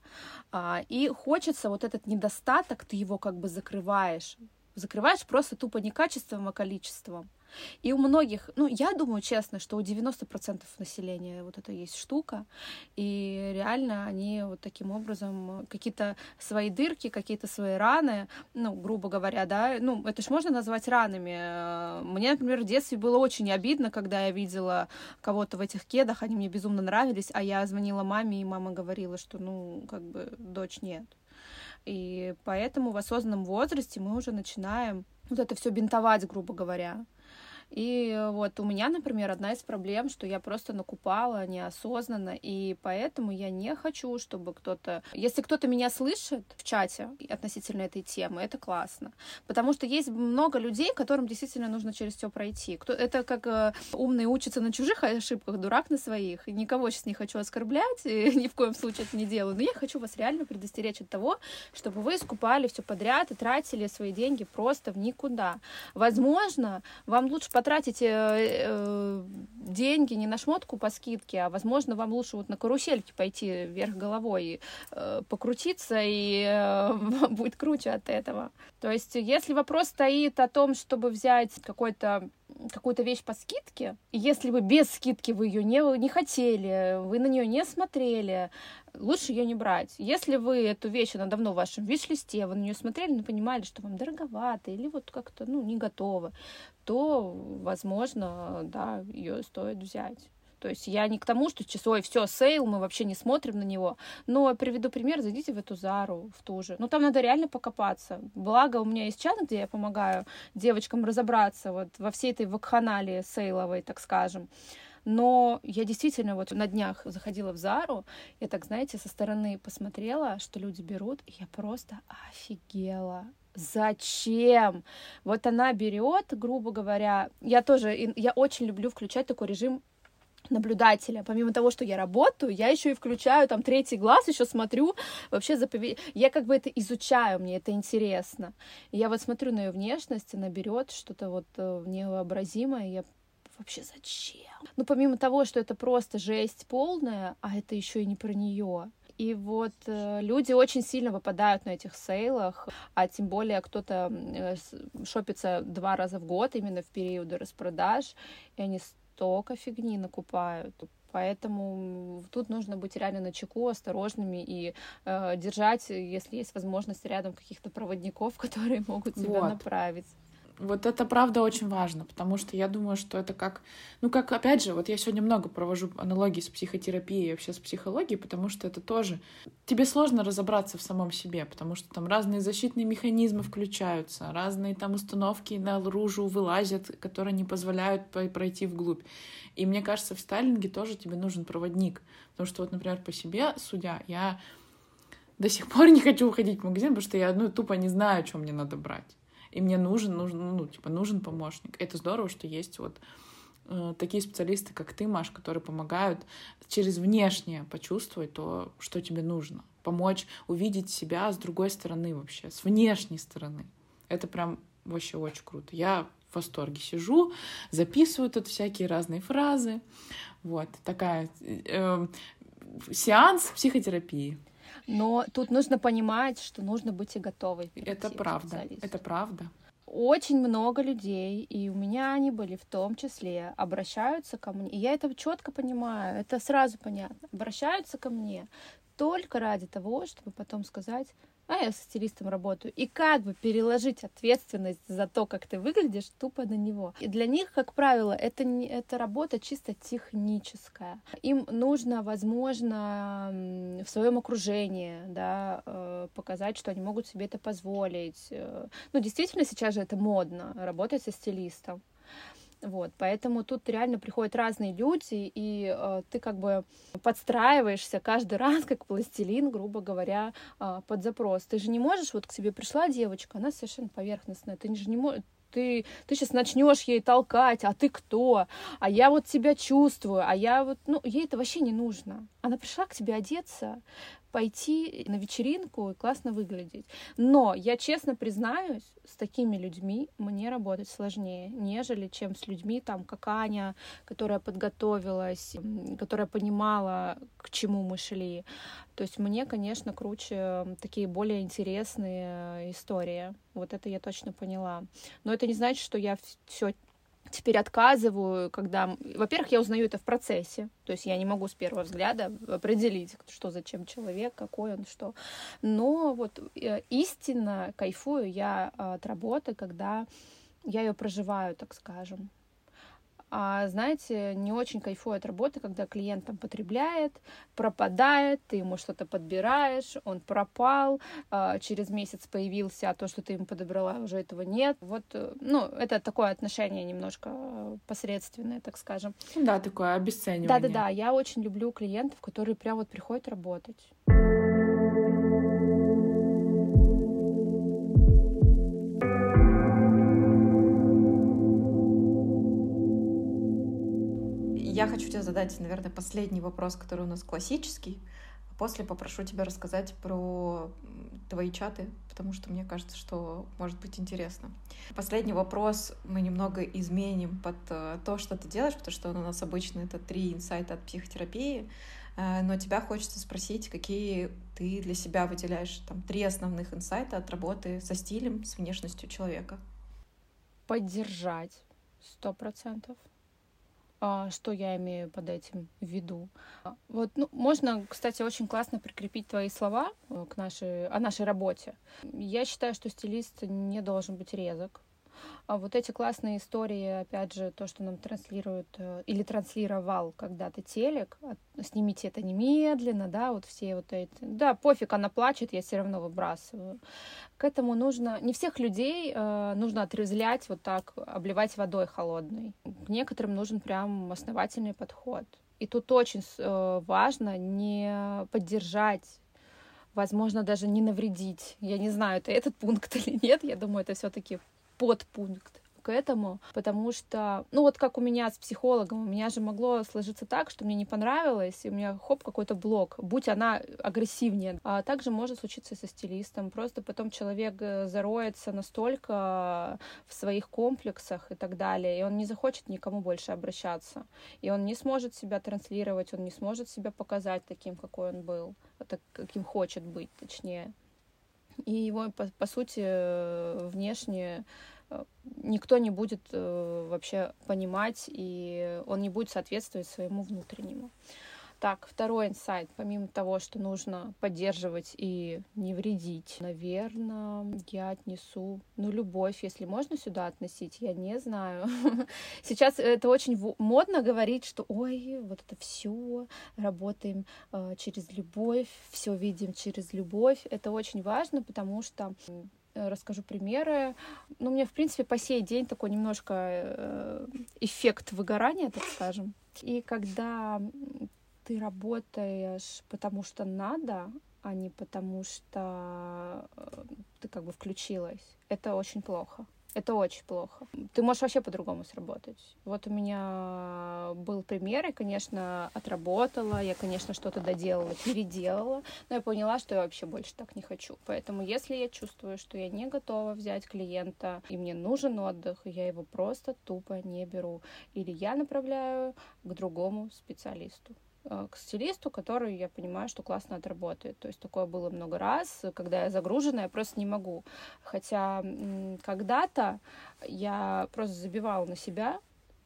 C: А, и хочется вот этот недостаток, ты его как бы закрываешь, закрываешь просто тупо не качеством, а количеством. И у многих, ну, я думаю, честно, что у 90% населения вот это есть штука, и реально они вот таким образом какие-то свои дырки, какие-то свои раны, ну, грубо говоря, да, ну, это ж можно назвать ранами. Мне, например, в детстве было очень обидно, когда я видела кого-то в этих кедах, они мне безумно нравились, а я звонила маме, и мама говорила, что, ну, как бы, дочь нет. И поэтому в осознанном возрасте мы уже начинаем вот это все бинтовать, грубо говоря. И вот у меня, например, одна из проблем, что я просто накупала неосознанно, и поэтому я не хочу, чтобы кто-то... Если кто-то меня слышит в чате относительно этой темы, это классно. Потому что есть много людей, которым действительно нужно через все пройти. Кто... Это как э, умный учится на чужих ошибках, дурак на своих. И никого сейчас не хочу оскорблять, и ни в коем случае это не делаю. Но я хочу вас реально предостеречь от того, чтобы вы скупали все подряд и тратили свои деньги просто в никуда. Возможно, вам лучше потратите э, деньги не на шмотку по скидке, а, возможно, вам лучше вот на карусельке пойти вверх головой, э, покрутиться, и э, будет круче от этого. То есть, если вопрос стоит о том, чтобы взять какой-то какую-то вещь по скидке, если вы без скидки вы ее не, не хотели, вы на нее не смотрели, лучше ее не брать. Если вы эту вещь, она давно в вашем виш-листе, вы на нее смотрели, но понимали, что вам дороговато или вот как-то, ну, не готово, то, возможно, да, ее стоит взять. То есть я не к тому, что час, ой все, sale, мы вообще не смотрим на него. Но приведу пример, зайдите в эту Зару, в ту же. Ну, там надо реально покопаться. Благо, у меня есть чат, где я помогаю девочкам разобраться вот во всей этой вакханалии сейловой, так скажем. Но я действительно вот на днях заходила в Зару, я так, знаете, со стороны посмотрела, что люди берут, и я просто офигела. Зачем? Вот она берет, грубо говоря, я тоже, я очень люблю включать такой режим наблюдателя. Помимо того, что я работаю, я еще и включаю там третий глаз, еще смотрю вообще за Я как бы это изучаю, мне это интересно. Я вот смотрю на ее внешность, она берет что-то вот э, невообразимое, я вообще зачем? Ну, помимо того, что это просто жесть полная, а это еще и не про нее. И вот э, люди очень сильно выпадают на этих сейлах, а тем более кто-то э, шопится два раза в год именно в периоды распродаж, и они столько фигни накупают. Поэтому тут нужно быть реально на чеку, осторожными и э, держать, если есть возможность, рядом каких-то проводников, которые могут тебя вот. направить.
B: Вот это правда очень важно, потому что я думаю, что это как, ну как, опять же, вот я сегодня много провожу аналогии с психотерапией и вообще с психологией, потому что это тоже, тебе сложно разобраться в самом себе, потому что там разные защитные механизмы включаются, разные там установки наружу вылазят, которые не позволяют пройти вглубь. И мне кажется, в стайлинге тоже тебе нужен проводник, потому что вот, например, по себе, судя, я до сих пор не хочу уходить в магазин, потому что я, ну, тупо не знаю, что мне надо брать и мне нужен, нужен, ну, типа, нужен помощник. Это здорово, что есть вот э, такие специалисты, как ты, Маш, которые помогают через внешнее почувствовать то, что тебе нужно, помочь увидеть себя с другой стороны вообще, с внешней стороны. Это прям Вообще очень круто. Я в восторге сижу, записываю тут всякие разные фразы. Вот, такая э, сеанс психотерапии.
C: Но тут нужно понимать, что нужно быть и готовой.
B: Это правда, это правда.
C: Очень много людей, и у меня они были в том числе, обращаются ко мне. И я это четко понимаю, это сразу понятно. Обращаются ко мне только ради того, чтобы потом сказать, а я со стилистом работаю, и как бы переложить ответственность за то, как ты выглядишь, тупо на него. И для них, как правило, это, не, это работа чисто техническая. Им нужно, возможно, в своем окружении да, э, показать, что они могут себе это позволить. Э, ну, действительно, сейчас же это модно, работать со стилистом. Вот, поэтому тут реально приходят разные люди, и э, ты как бы подстраиваешься каждый раз, как пластилин, грубо говоря, э, под запрос. Ты же не можешь, вот к тебе пришла девочка, она совершенно поверхностная, ты же не можешь, ты, ты сейчас начнешь ей толкать, а ты кто? А я вот тебя чувствую, а я вот, ну, ей это вообще не нужно. Она пришла к тебе одеться, пойти на вечеринку и классно выглядеть. Но я честно признаюсь, с такими людьми мне работать сложнее, нежели чем с людьми, там, как Аня, которая подготовилась, которая понимала, к чему мы шли. То есть мне, конечно, круче такие более интересные истории. Вот это я точно поняла. Но это не значит, что я все теперь отказываю, когда... Во-первых, я узнаю это в процессе, то есть я не могу с первого взгляда определить, что зачем человек, какой он, что. Но вот э, истинно кайфую я от работы, когда я ее проживаю, так скажем. А, знаете, не очень кайфую от работы, когда клиент там потребляет, пропадает, ты ему что-то подбираешь, он пропал, а, через месяц появился, а то, что ты ему подобрала, уже этого нет. Вот, э, ну, это такое отношение немножко посредственное, так скажем.
B: Да, такое обесценивание.
C: Да-да-да, я очень люблю клиентов, которые прям вот приходят работать.
A: Я хочу тебе задать, наверное, последний вопрос, который у нас классический. После попрошу тебя рассказать про твои чаты, потому что мне кажется, что может быть интересно. Последний вопрос мы немного изменим под э, то, что ты делаешь, потому что у нас обычно это три инсайта от психотерапии, э, но тебя хочется спросить, какие ты для себя выделяешь там три основных инсайта от работы со стилем, с внешностью человека.
C: Поддержать сто процентов что я имею под этим в виду? А, вот, ну, можно, кстати, очень классно прикрепить твои слова э, к нашей, о нашей работе. Я считаю, что стилист не должен быть резок. А вот эти классные истории, опять же, то, что нам транслируют э, или транслировал когда-то телек, снимите это немедленно, да, вот все вот эти, да, пофиг, она плачет, я все равно выбрасываю. К этому нужно, не всех людей э, нужно отрезлять вот так, обливать водой холодной. К некоторым нужен прям основательный подход. И тут очень э, важно не поддержать возможно, даже не навредить. Я не знаю, это этот пункт или нет. Я думаю, это все-таки подпункт к этому, потому что, ну вот как у меня с психологом, у меня же могло сложиться так, что мне не понравилось, и у меня хоп, какой-то блок, будь она агрессивнее. А также может случиться со стилистом, просто потом человек э, зароется настолько в своих комплексах и так далее, и он не захочет никому больше обращаться, и он не сможет себя транслировать, он не сможет себя показать таким, какой он был, так, каким хочет быть, точнее и его, по, по сути, э, внешне э, никто не будет э, вообще понимать, и он не будет соответствовать своему внутреннему. Так, второй инсайт. Помимо того, что нужно поддерживать и не вредить, наверное, я отнесу, ну, любовь, если можно сюда относить, я не знаю. Сейчас это очень модно говорить, что, ой, вот это все, работаем э, через любовь, все видим через любовь. Это очень важно, потому что расскажу примеры. Ну, меня, в принципе, по сей день такой немножко э, эффект выгорания, так скажем. И когда ты работаешь потому что надо, а не потому что э, ты как бы включилась. Это очень плохо. Это очень плохо. Ты можешь вообще по-другому сработать. Вот у меня был пример, и, конечно, отработала, я, конечно, что-то доделала, переделала, но я поняла, что я вообще больше так не хочу. Поэтому, если я чувствую, что я не готова взять клиента, и мне нужен отдых, я его просто тупо не беру. Или я направляю к другому специалисту. Э, к стилисту, который я понимаю, что классно отработает. То есть такое было много раз, когда я загружена, я просто не могу. Хотя когда-то я просто забивала на себя,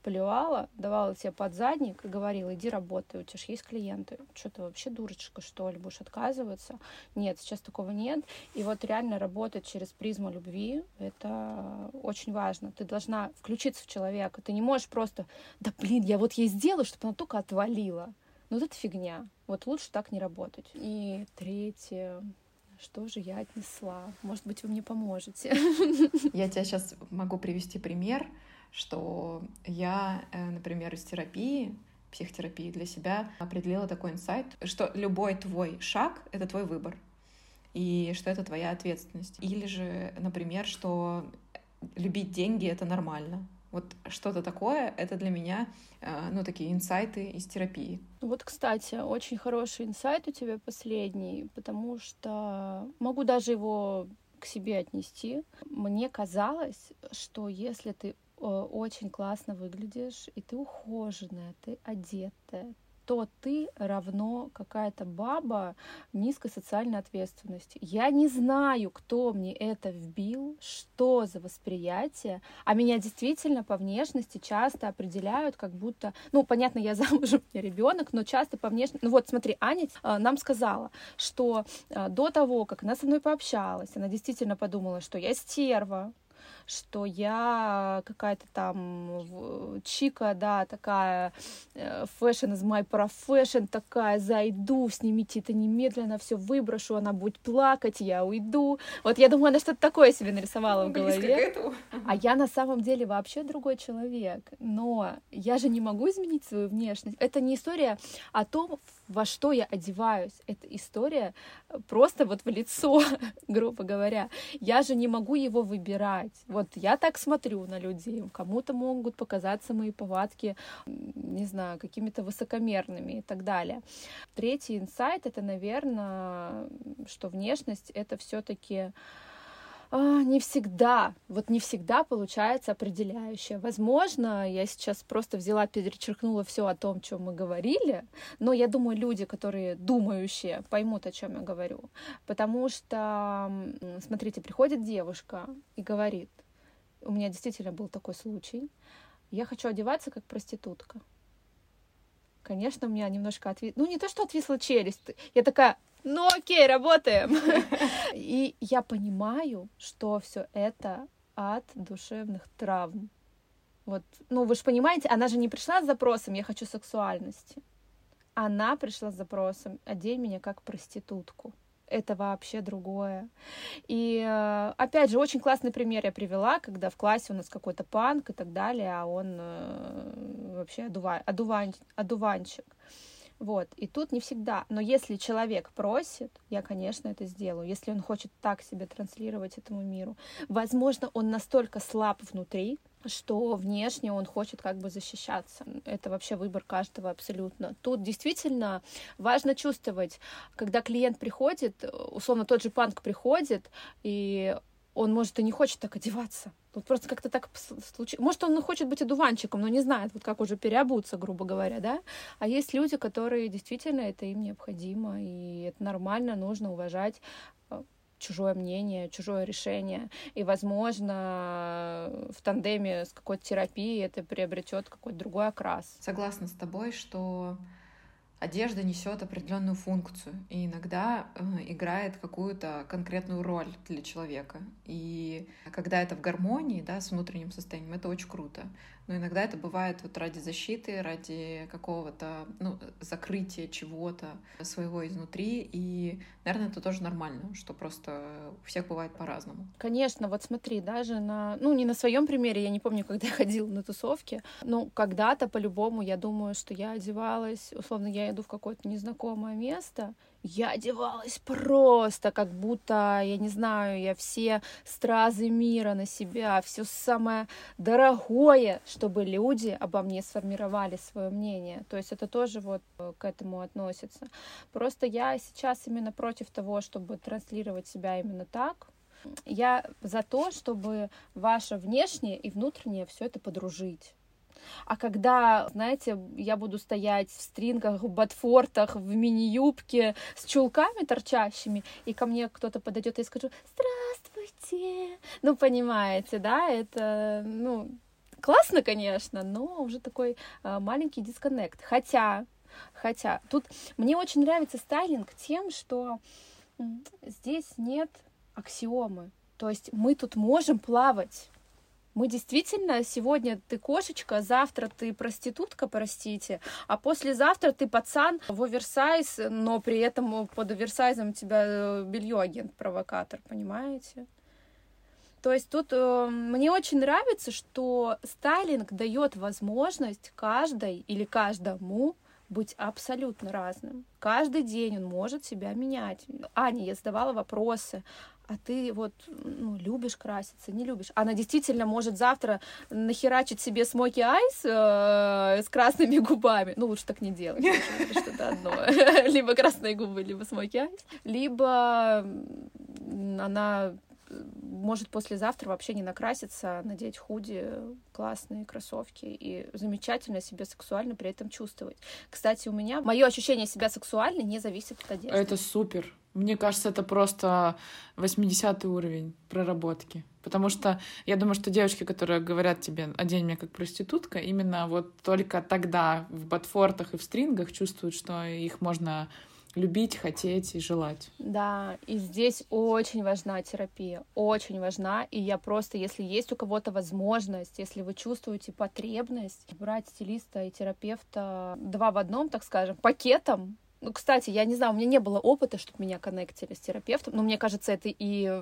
C: плевала, давала тебе под задник и говорила, иди работай, у тебя же есть клиенты. Что ты вообще дурочка, что ли, будешь отказываться? Нет, сейчас такого нет. И вот реально работать через призму любви, это очень важно. Ты должна включиться в человека. Ты не можешь просто, да блин, я вот ей сделаю, чтобы она только отвалила. Ну, вот это фигня. Вот лучше так не работать. И третье, что же я отнесла? Может быть, вы мне поможете?
A: Я тебе сейчас могу привести пример, что я, э, например, из терапии, психотерапии для себя определила такой инсайт, что любой твой шаг — это твой выбор, и что это твоя ответственность. Или же, например, что любить деньги — это нормально. Вот что-то такое, это для меня, э, ну, такие инсайты из терапии.
C: Вот, кстати, очень хороший инсайт у тебя последний, потому что могу даже его к себе отнести. Мне казалось, что если ты э, очень классно выглядишь, и ты ухоженная, ты одетая, то ты равно какая-то баба низкой социальной ответственности. Я не знаю, кто мне это вбил, что за восприятие, а меня действительно по внешности часто определяют, как будто, ну, понятно, я замужем, меня ребенок, но часто по внешности, ну вот смотри, Аня э, нам сказала, что э, до того, как она со мной пообщалась, она действительно подумала, что я стерва, что я какая-то там чика, да, такая э, fashion is my profession, такая, зайду, снимите это немедленно, все выброшу, она будет плакать, я уйду. Вот я думаю, она что-то такое себе нарисовала в голове. А я на самом деле вообще другой человек. Но я же не могу изменить свою внешность. Это не история о том, во что я одеваюсь. Это история э, просто вот в лицо, грубо говоря. Я же не могу его выбирать. Вот я так смотрю на людей. Кому-то могут показаться мои повадки, не знаю, какими-то высокомерными и так далее. Третий инсайт — это, наверное, что внешность — это все таки а, не всегда, вот не всегда получается определяющее. Возможно, я сейчас просто взяла, перечеркнула все о том, чем мы говорили, но я думаю, люди, которые думающие, поймут, о чем я говорю. Потому что, смотрите, приходит девушка и говорит, у меня действительно был такой случай, я хочу одеваться как проститутка. Конечно, у меня немножко отвис... Ну, не то, что отвисла челюсть. Я такая, ну окей, работаем. И я понимаю, что все это от душевных травм. Вот, ну вы же понимаете, она же не пришла с запросом «я хочу сексуальности». Она пришла с запросом «одень меня как проститутку» это вообще другое. И э, опять же, очень классный пример я привела, когда в классе у нас какой-то панк и так далее, а он э, вообще одува... одуван... одуванчик. Вот, и тут не всегда. Но если человек просит, я, конечно, это сделаю. Если он хочет так себя транслировать этому миру, возможно, он настолько слаб внутри, что внешне он хочет как бы защищаться. Это вообще выбор каждого абсолютно. Тут действительно важно чувствовать, когда клиент приходит, условно тот же панк приходит, и он, может, и не хочет так одеваться. Вот просто как-то так случилось. Может, он хочет быть одуванчиком, но не знает, вот как уже переобуться, грубо говоря, да? А есть люди, которые действительно это им необходимо, и это нормально, нужно уважать э, чужое мнение, чужое решение. И, возможно, в тандеме с какой-то терапией это приобретет какой-то другой окрас.
A: Согласна с тобой, что одежда несет определенную функцию и иногда э, играет какую-то конкретную роль для человека. И когда это в гармонии да, с внутренним состоянием, это очень круто но иногда это бывает вот ради защиты, ради какого-то ну, закрытия чего-то своего изнутри, и, наверное, это тоже нормально, что просто у всех бывает по-разному.
C: Конечно, вот смотри, даже на, ну, не на своем примере, я не помню, когда я ходила на тусовки, но когда-то по-любому я думаю, что я одевалась, условно, я иду в какое-то незнакомое место, я одевалась просто, как будто, я не знаю, я все стразы мира на себя, все самое дорогое, чтобы люди обо мне сформировали свое мнение. То есть это тоже вот э, к этому относится. Просто я сейчас именно против того, чтобы транслировать себя именно так. Я за то, чтобы ваше внешнее и внутреннее все это подружить. А когда, знаете, я буду стоять в стрингах, в ботфортах, в мини-юбке с чулками торчащими, и ко мне кто-то подойдет и скажу «Здравствуйте!» Ну, понимаете, да, это, ну, классно, конечно, но уже такой э, маленький дисконнект. Хотя, хотя, тут мне очень нравится стайлинг тем, что здесь нет аксиомы. То есть мы тут можем плавать мы действительно сегодня ты кошечка, завтра ты проститутка, простите, а послезавтра ты пацан в оверсайз, но при этом под оверсайзом у тебя э, белье агент провокатор, понимаете? То есть тут э, мне очень нравится, что стайлинг дает возможность каждой или каждому быть абсолютно разным. Каждый день он может себя менять. Аня, я задавала вопросы, а ты вот ну, любишь краситься, не любишь. Она действительно может завтра нахерачить себе смоки айс э, с красными губами. Ну, лучше так не делать, что-то одно. Либо красные губы, либо смоки айс. Либо она может послезавтра вообще не накраситься, а надеть худи, классные кроссовки и замечательно себя сексуально при этом чувствовать. Кстати, у меня мое ощущение себя сексуальной не зависит от одежды.
B: Это супер. Мне кажется, это просто 80 уровень проработки. Потому что я думаю, что девочки, которые говорят тебе «одень меня как проститутка», именно вот только тогда в ботфортах и в стрингах чувствуют, что их можно любить, хотеть и желать.
C: Да, и здесь очень важна терапия, очень важна, и я просто, если есть у кого-то возможность, если вы чувствуете потребность, брать стилиста и терапевта два в одном, так скажем, пакетом, ну, кстати, я не знаю, у меня не было опыта, чтобы меня коннектили с терапевтом, но мне кажется, это и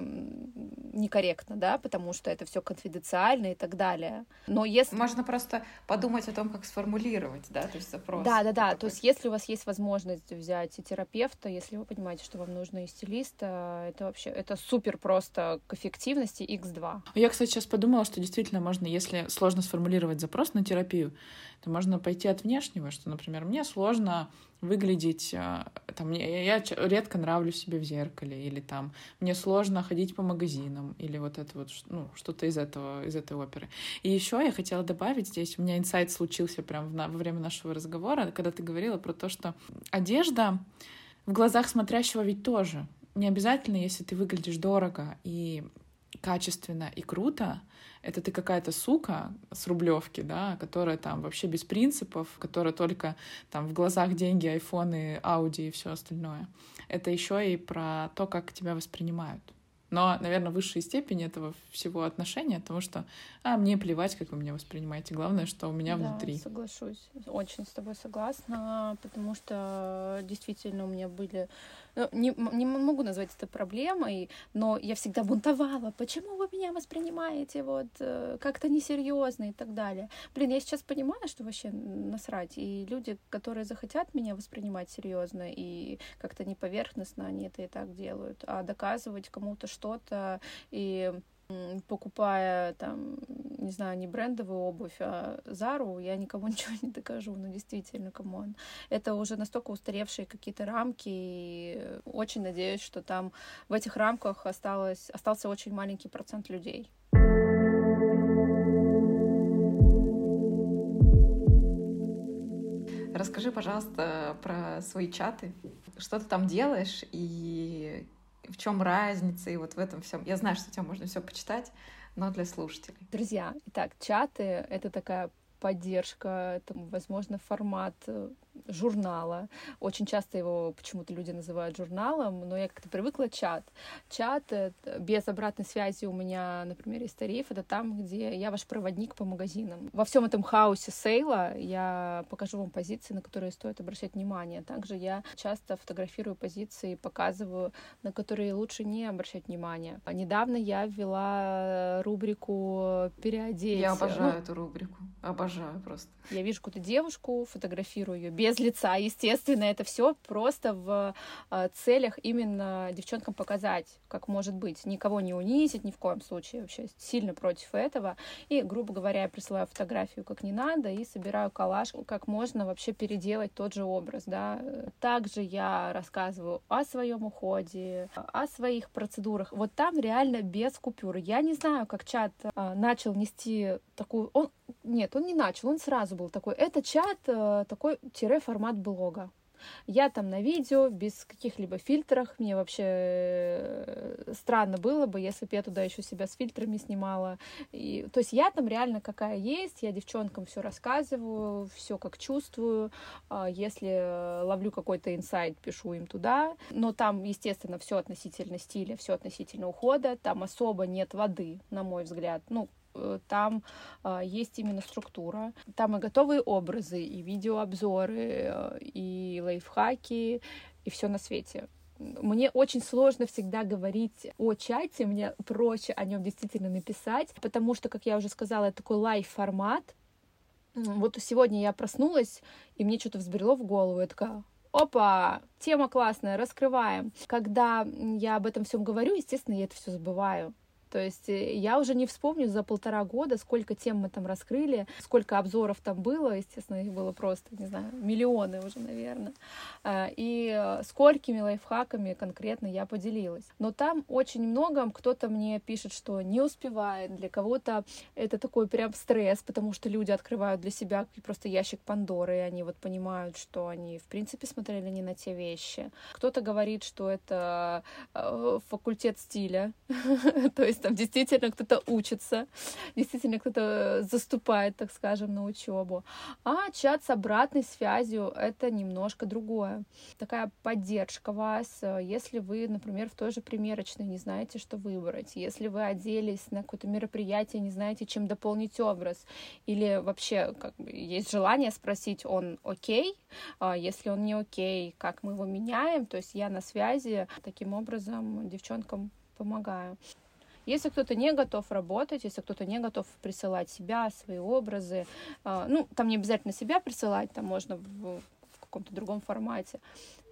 C: некорректно, да, потому что это все конфиденциально и так далее. Но если...
A: Можно просто подумать о том, как сформулировать, да, то есть запрос.
C: Да, да, да, то есть если у вас есть возможность взять и терапевта, если вы понимаете, что вам нужно и стилиста, это вообще, это супер просто к эффективности x2.
B: Я, кстати, сейчас подумала, что действительно можно, если сложно сформулировать запрос на терапию, то можно пойти от внешнего, что, например, мне сложно выглядеть, а, там, я, редко нравлюсь себе в зеркале, или там, мне сложно ходить по магазинам, или вот это вот, ну, что-то из этого, из этой оперы. И еще я хотела добавить здесь, у меня инсайт случился прямо во время нашего разговора, когда ты говорила про то, что одежда в глазах смотрящего ведь тоже. Не обязательно, если ты выглядишь дорого и качественно и круто, это ты какая-то сука с рублевки, да, которая там вообще без принципов, которая только там в глазах деньги, айфоны, ауди и все остальное. Это еще и про то, как тебя воспринимают. Но, наверное, высшей степени этого всего отношения, потому что, а, мне плевать, как вы меня воспринимаете. Главное, что у меня
C: да,
B: внутри.
C: соглашусь. Очень с тобой согласна, потому что действительно у меня были ну, не, не могу назвать это проблемой, но я всегда бунтовала. Почему вы меня воспринимаете вот э, как-то несерьезно и так далее? Блин, я сейчас понимаю, что вообще насрать. И люди, которые захотят меня воспринимать серьезно и как-то не поверхностно, они это и так делают. А доказывать кому-то что-то и покупая там, не знаю, не брендовую обувь, а Зару, я никому ничего не докажу, ну действительно, come on. Это уже настолько устаревшие какие-то рамки, и очень надеюсь, что там в этих рамках осталось, остался очень маленький процент людей.
A: Расскажи, пожалуйста, про свои чаты. Что ты там делаешь и в чем разница и вот в этом всем. Я знаю, что у тебя можно все почитать, но для слушателей.
C: Друзья, итак, чаты — это такая поддержка, это, возможно, формат э, журнала. Очень часто его почему-то люди называют журналом, но я как-то привыкла чат. Чат без обратной связи у меня, например, есть тариф. Это там, где я ваш проводник по магазинам. Во всем этом хаосе сейла я покажу вам позиции, на которые стоит обращать внимание. Также я часто фотографирую позиции, показываю, на которые лучше не обращать внимание. Недавно я ввела рубрику «Переодеть».
A: Я обожаю ну, эту рубрику Обожаю просто.
C: Я вижу какую-то девушку, фотографирую ее без лица. Естественно, это все просто в э, целях именно девчонкам показать, как может быть. Никого не унизить ни в коем случае. Вообще сильно против этого. И, грубо говоря, я присылаю фотографию как не надо и собираю коллаж, как можно вообще переделать тот же образ. Да. Также я рассказываю о своем уходе, о своих процедурах. Вот там реально без купюр. Я не знаю, как чат э, начал нести такую... Он нет, он не начал, он сразу был такой. Это чат, э, такой тире формат блога. Я там на видео, без каких-либо фильтров. Мне вообще э, странно было бы, если бы я туда еще себя с фильтрами снимала. И, то есть я там реально какая есть, я девчонкам все рассказываю, все как чувствую. А если ловлю какой-то инсайт, пишу им туда. Но там, естественно, все относительно стиля, все относительно ухода. Там особо нет воды, на мой взгляд. Ну, Э, там э, есть именно структура, там и готовые образы, и видеообзоры, э, и лайфхаки, и все на свете. Мне очень сложно всегда говорить о чате, мне проще о нем действительно написать, потому что, как я уже сказала, это такой live-формат. Вот сегодня я проснулась, и мне что-то взбрело в голову, я такая, опа, тема классная, раскрываем. Когда я об этом всем говорю, естественно, я это все забываю. То есть э, я уже не вспомню за полтора года, сколько тем мы там раскрыли, сколько обзоров там было, естественно, их было просто, не знаю, миллионы уже, наверное, а, и э, сколькими лайфхаками конкретно я поделилась. Но там очень много, кто-то мне пишет, что не успевает, для кого-то это такой прям стресс, потому что люди открывают для себя просто ящик Пандоры, и они вот понимают, что они, в принципе, смотрели не на те вещи. Кто-то говорит, что это э, факультет стиля, то есть там действительно кто-то учится, действительно кто-то заступает, так скажем, на учебу. А чат с обратной связью — это немножко другое. Такая поддержка вас, если вы, например, в той же примерочной не знаете, что выбрать, если вы оделись на какое-то мероприятие, не знаете, чем дополнить образ, или вообще как бы, есть желание спросить, он окей, а если он не окей, как мы его меняем, то есть я на связи, таким образом девчонкам помогаю. Если кто-то не готов работать, если кто-то не готов присылать себя, свои образы, а, ну, там не обязательно себя присылать, там можно в, каком-то другом формате,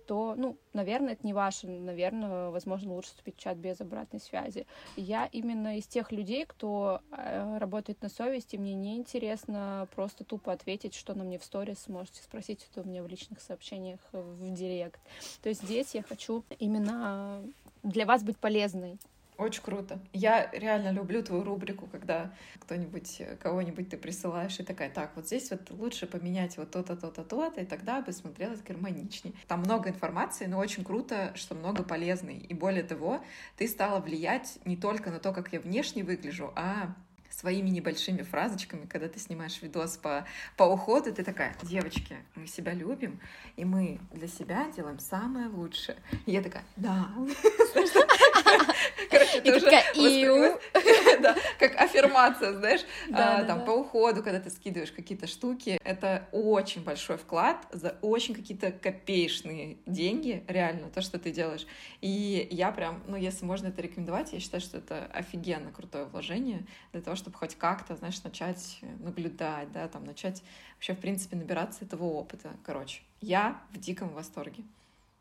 C: то, ну, наверное, это не ваше, наверное, возможно, лучше вступить в чат без обратной связи. Я именно из тех людей, кто э, работает на совести, мне не интересно просто тупо ответить, что на мне в сторис, можете спросить это у меня в личных сообщениях в директ. То есть здесь я хочу именно для вас быть полезной,
A: очень круто. Я реально люблю твою рубрику, когда кто-нибудь, кого-нибудь ты присылаешь и такая, так, вот здесь вот лучше поменять вот то-то, то-то, то-то, и тогда бы смотрелось гармоничнее. Там много информации, но очень круто, что много полезной. И более того, ты стала влиять не только на то, как я внешне выгляжу, а своими небольшими фразочками, когда ты снимаешь видос по, по уходу, ты такая, девочки, мы себя любим, и мы для себя делаем самое лучшее. И я такая, да.
C: Короче, это уже
A: как аффирмация, знаешь, а, там по уходу, когда ты скидываешь какие-то штуки, это очень большой вклад за очень какие-то копеечные деньги, реально, то, что ты делаешь. И я прям, ну, если можно это рекомендовать, я считаю, что это офигенно крутое вложение для того, чтобы хоть как-то, знаешь, начать наблюдать, да, там, начать вообще, в принципе, набираться этого опыта. Короче, я в диком восторге.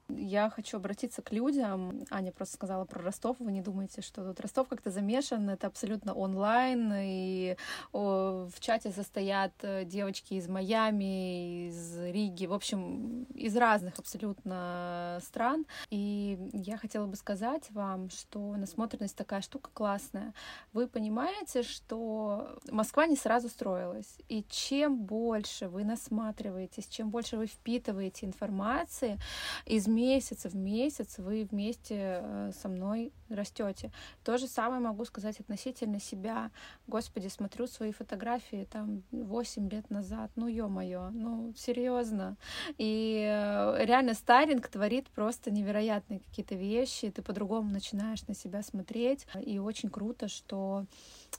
C: Я хочу обратиться к людям. Аня просто сказала про Ростов. Вы не думаете, что тут Ростов как-то замешан? Это абсолютно онлайн. И в чате состоят э, девочки из Майами, из Риги, в общем, из разных абсолютно стран. И я хотела бы сказать вам, что насмотренность такая штука классная. Вы понимаете, что Москва не сразу строилась. И чем больше вы насматриваетесь, чем больше вы впитываете информации из месяца в месяц вы вместе э, со мной растете. То же самое могу сказать относительно себя. Господи, смотрю свои фотографии там 8 лет назад. Ну, ё-моё, ну, серьезно. И э, реально старинг творит просто невероятные какие-то вещи. Ты по-другому начинаешь на себя смотреть. И очень круто, что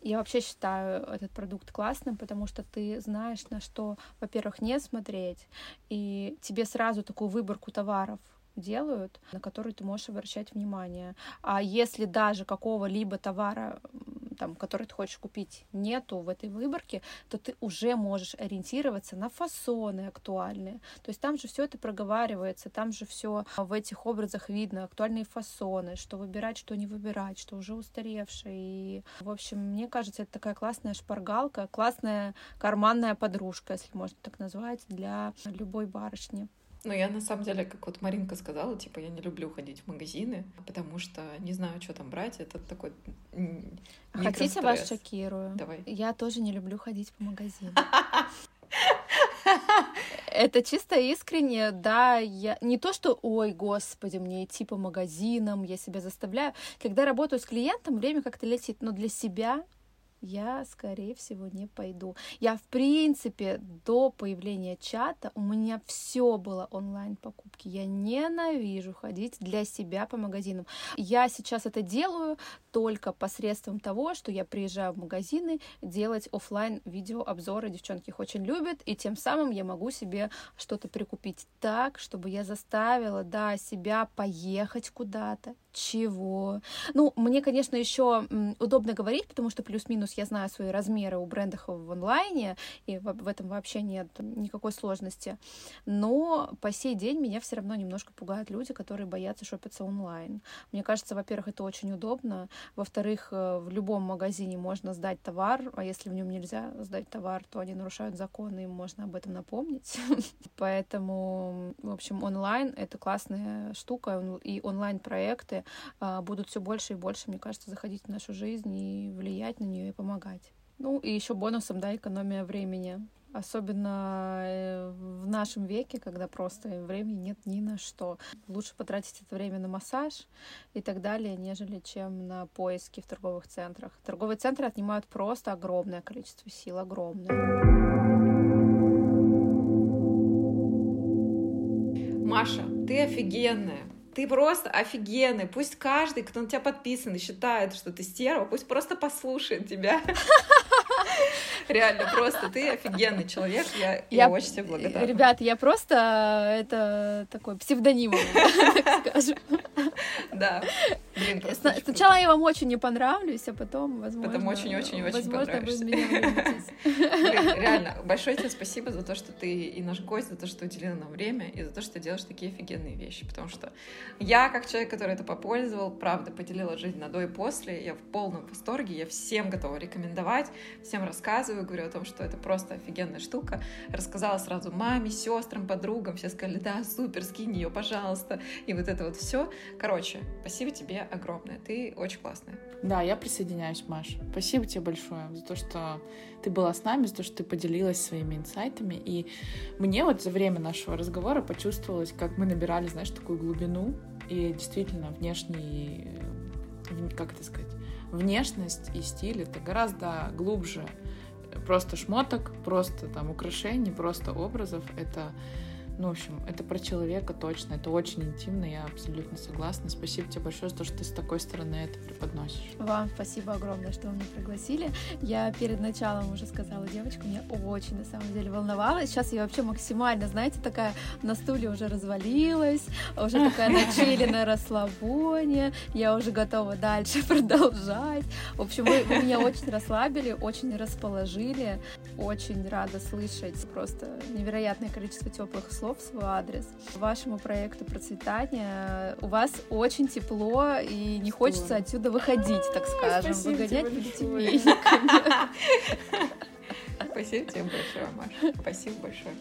C: я вообще считаю этот продукт классным, потому что ты знаешь, на что, во-первых, не смотреть, и тебе сразу такую выборку товаров делают, на которые ты можешь обращать внимание. А если даже какого-либо товара там, который ты хочешь купить, нету в этой выборке, то ты уже можешь ориентироваться на фасоны актуальные. То есть там же все это проговаривается, там же все в этих образах видно, актуальные фасоны, что выбирать, что не выбирать, что уже устаревшее. И, в общем, мне кажется, это такая классная шпаргалка, классная карманная подружка, если можно так назвать, для любой барышни.
A: Ну, я на самом деле, как вот Маринка сказала, типа, я не люблю ходить в магазины, потому что не знаю, что там брать. Это такой
C: Хотите вас шокирую?
A: Давай.
C: Я тоже не люблю ходить по магазинам. Это чисто искренне, да, я не то, что, ой, господи, мне идти по магазинам, я себя заставляю. Когда работаю с клиентом, время как-то летит, но для себя я, скорее всего, не пойду. Я, в принципе, до появления чата у меня все было онлайн покупки. Я ненавижу ходить для себя по магазинам. Я сейчас это делаю только посредством того, что я приезжаю в магазины делать офлайн видеообзоры. Девчонки их очень любят, и тем самым я могу себе что-то прикупить так, чтобы я заставила, да, себя поехать куда-то. Чего? Ну, мне, конечно, еще удобно говорить, потому что плюс-минус я знаю свои размеры у брендов в онлайне, и в, в этом вообще нет никакой сложности. Но по сей день меня все равно немножко пугают люди, которые боятся шопиться онлайн. Мне кажется, во-первых, это очень удобно. Во-вторых, э, в любом магазине можно сдать товар, а если в нем нельзя сдать товар, то они нарушают законы, им можно об этом напомнить. Поэтому, в общем, онлайн — это классная штука, и онлайн-проекты а, будут все больше и больше, мне кажется, заходить в нашу жизнь и влиять на нее и помогать. Ну и еще бонусом, да, экономия времени. Особенно э, в нашем веке, когда просто времени нет ни на что. Лучше потратить это время на массаж и так далее, нежели чем на поиски в торговых центрах. Торговые центры отнимают просто огромное количество сил, огромное.
A: Маша, ты офигенная. Ты просто офигенный. Пусть каждый, кто на тебя подписан и считает, что ты стерва, пусть просто послушает тебя. Реально, просто ты офигенный человек. Я, я, очень тебе благодарна.
C: Ребят, я просто это такой псевдоним, так скажем.
A: Да.
C: Блин, Сначала я вам очень не понравлюсь, а потом, возможно...
A: Потом очень-очень-очень понравишься.
C: вы
A: Блин, реально, большое тебе спасибо за то, что ты и наш гость, за то, что уделила нам время, и за то, что ты делаешь такие офигенные вещи, потому что я, как человек, который это попользовал, правда, поделила жизнь на до и после, я в полном восторге, я всем готова рекомендовать, всем рассказываю, говорю о том, что это просто офигенная штука. Рассказала сразу маме, сестрам, подругам, все сказали, да, супер, скинь ее, пожалуйста, и вот это вот все. Короче, спасибо тебе огромное, ты очень классная.
B: Да, я присоединяюсь, Маш. Спасибо тебе большое за то, что ты была с нами, за то, что ты поделилась своими инсайтами. И мне вот за время нашего разговора почувствовалось, как мы набирали, знаешь, такую глубину и действительно внешний, как это сказать, внешность и стиль это гораздо глубже просто шмоток, просто там украшений, просто образов. Это ну, в общем, это про человека точно, это очень интимно, я абсолютно согласна. Спасибо тебе большое за то, что ты с такой стороны это преподносишь.
C: Вам спасибо огромное, что вы меня пригласили. Я перед началом уже сказала, девочка, мне очень на самом деле волновалась. Сейчас я вообще максимально, знаете, такая на стуле уже развалилась, уже такая на чили, на расслабоне, я уже готова дальше продолжать. В общем, вы, вы меня очень расслабили, очень расположили, очень рада слышать просто невероятное количество теплых слов слов в свой адрес. Вашему проекту процветания у вас очень тепло и не хочется отсюда выходить, так скажем. Выгонять будете вениками.
A: Спасибо тебе большое, Маша. Спасибо большое.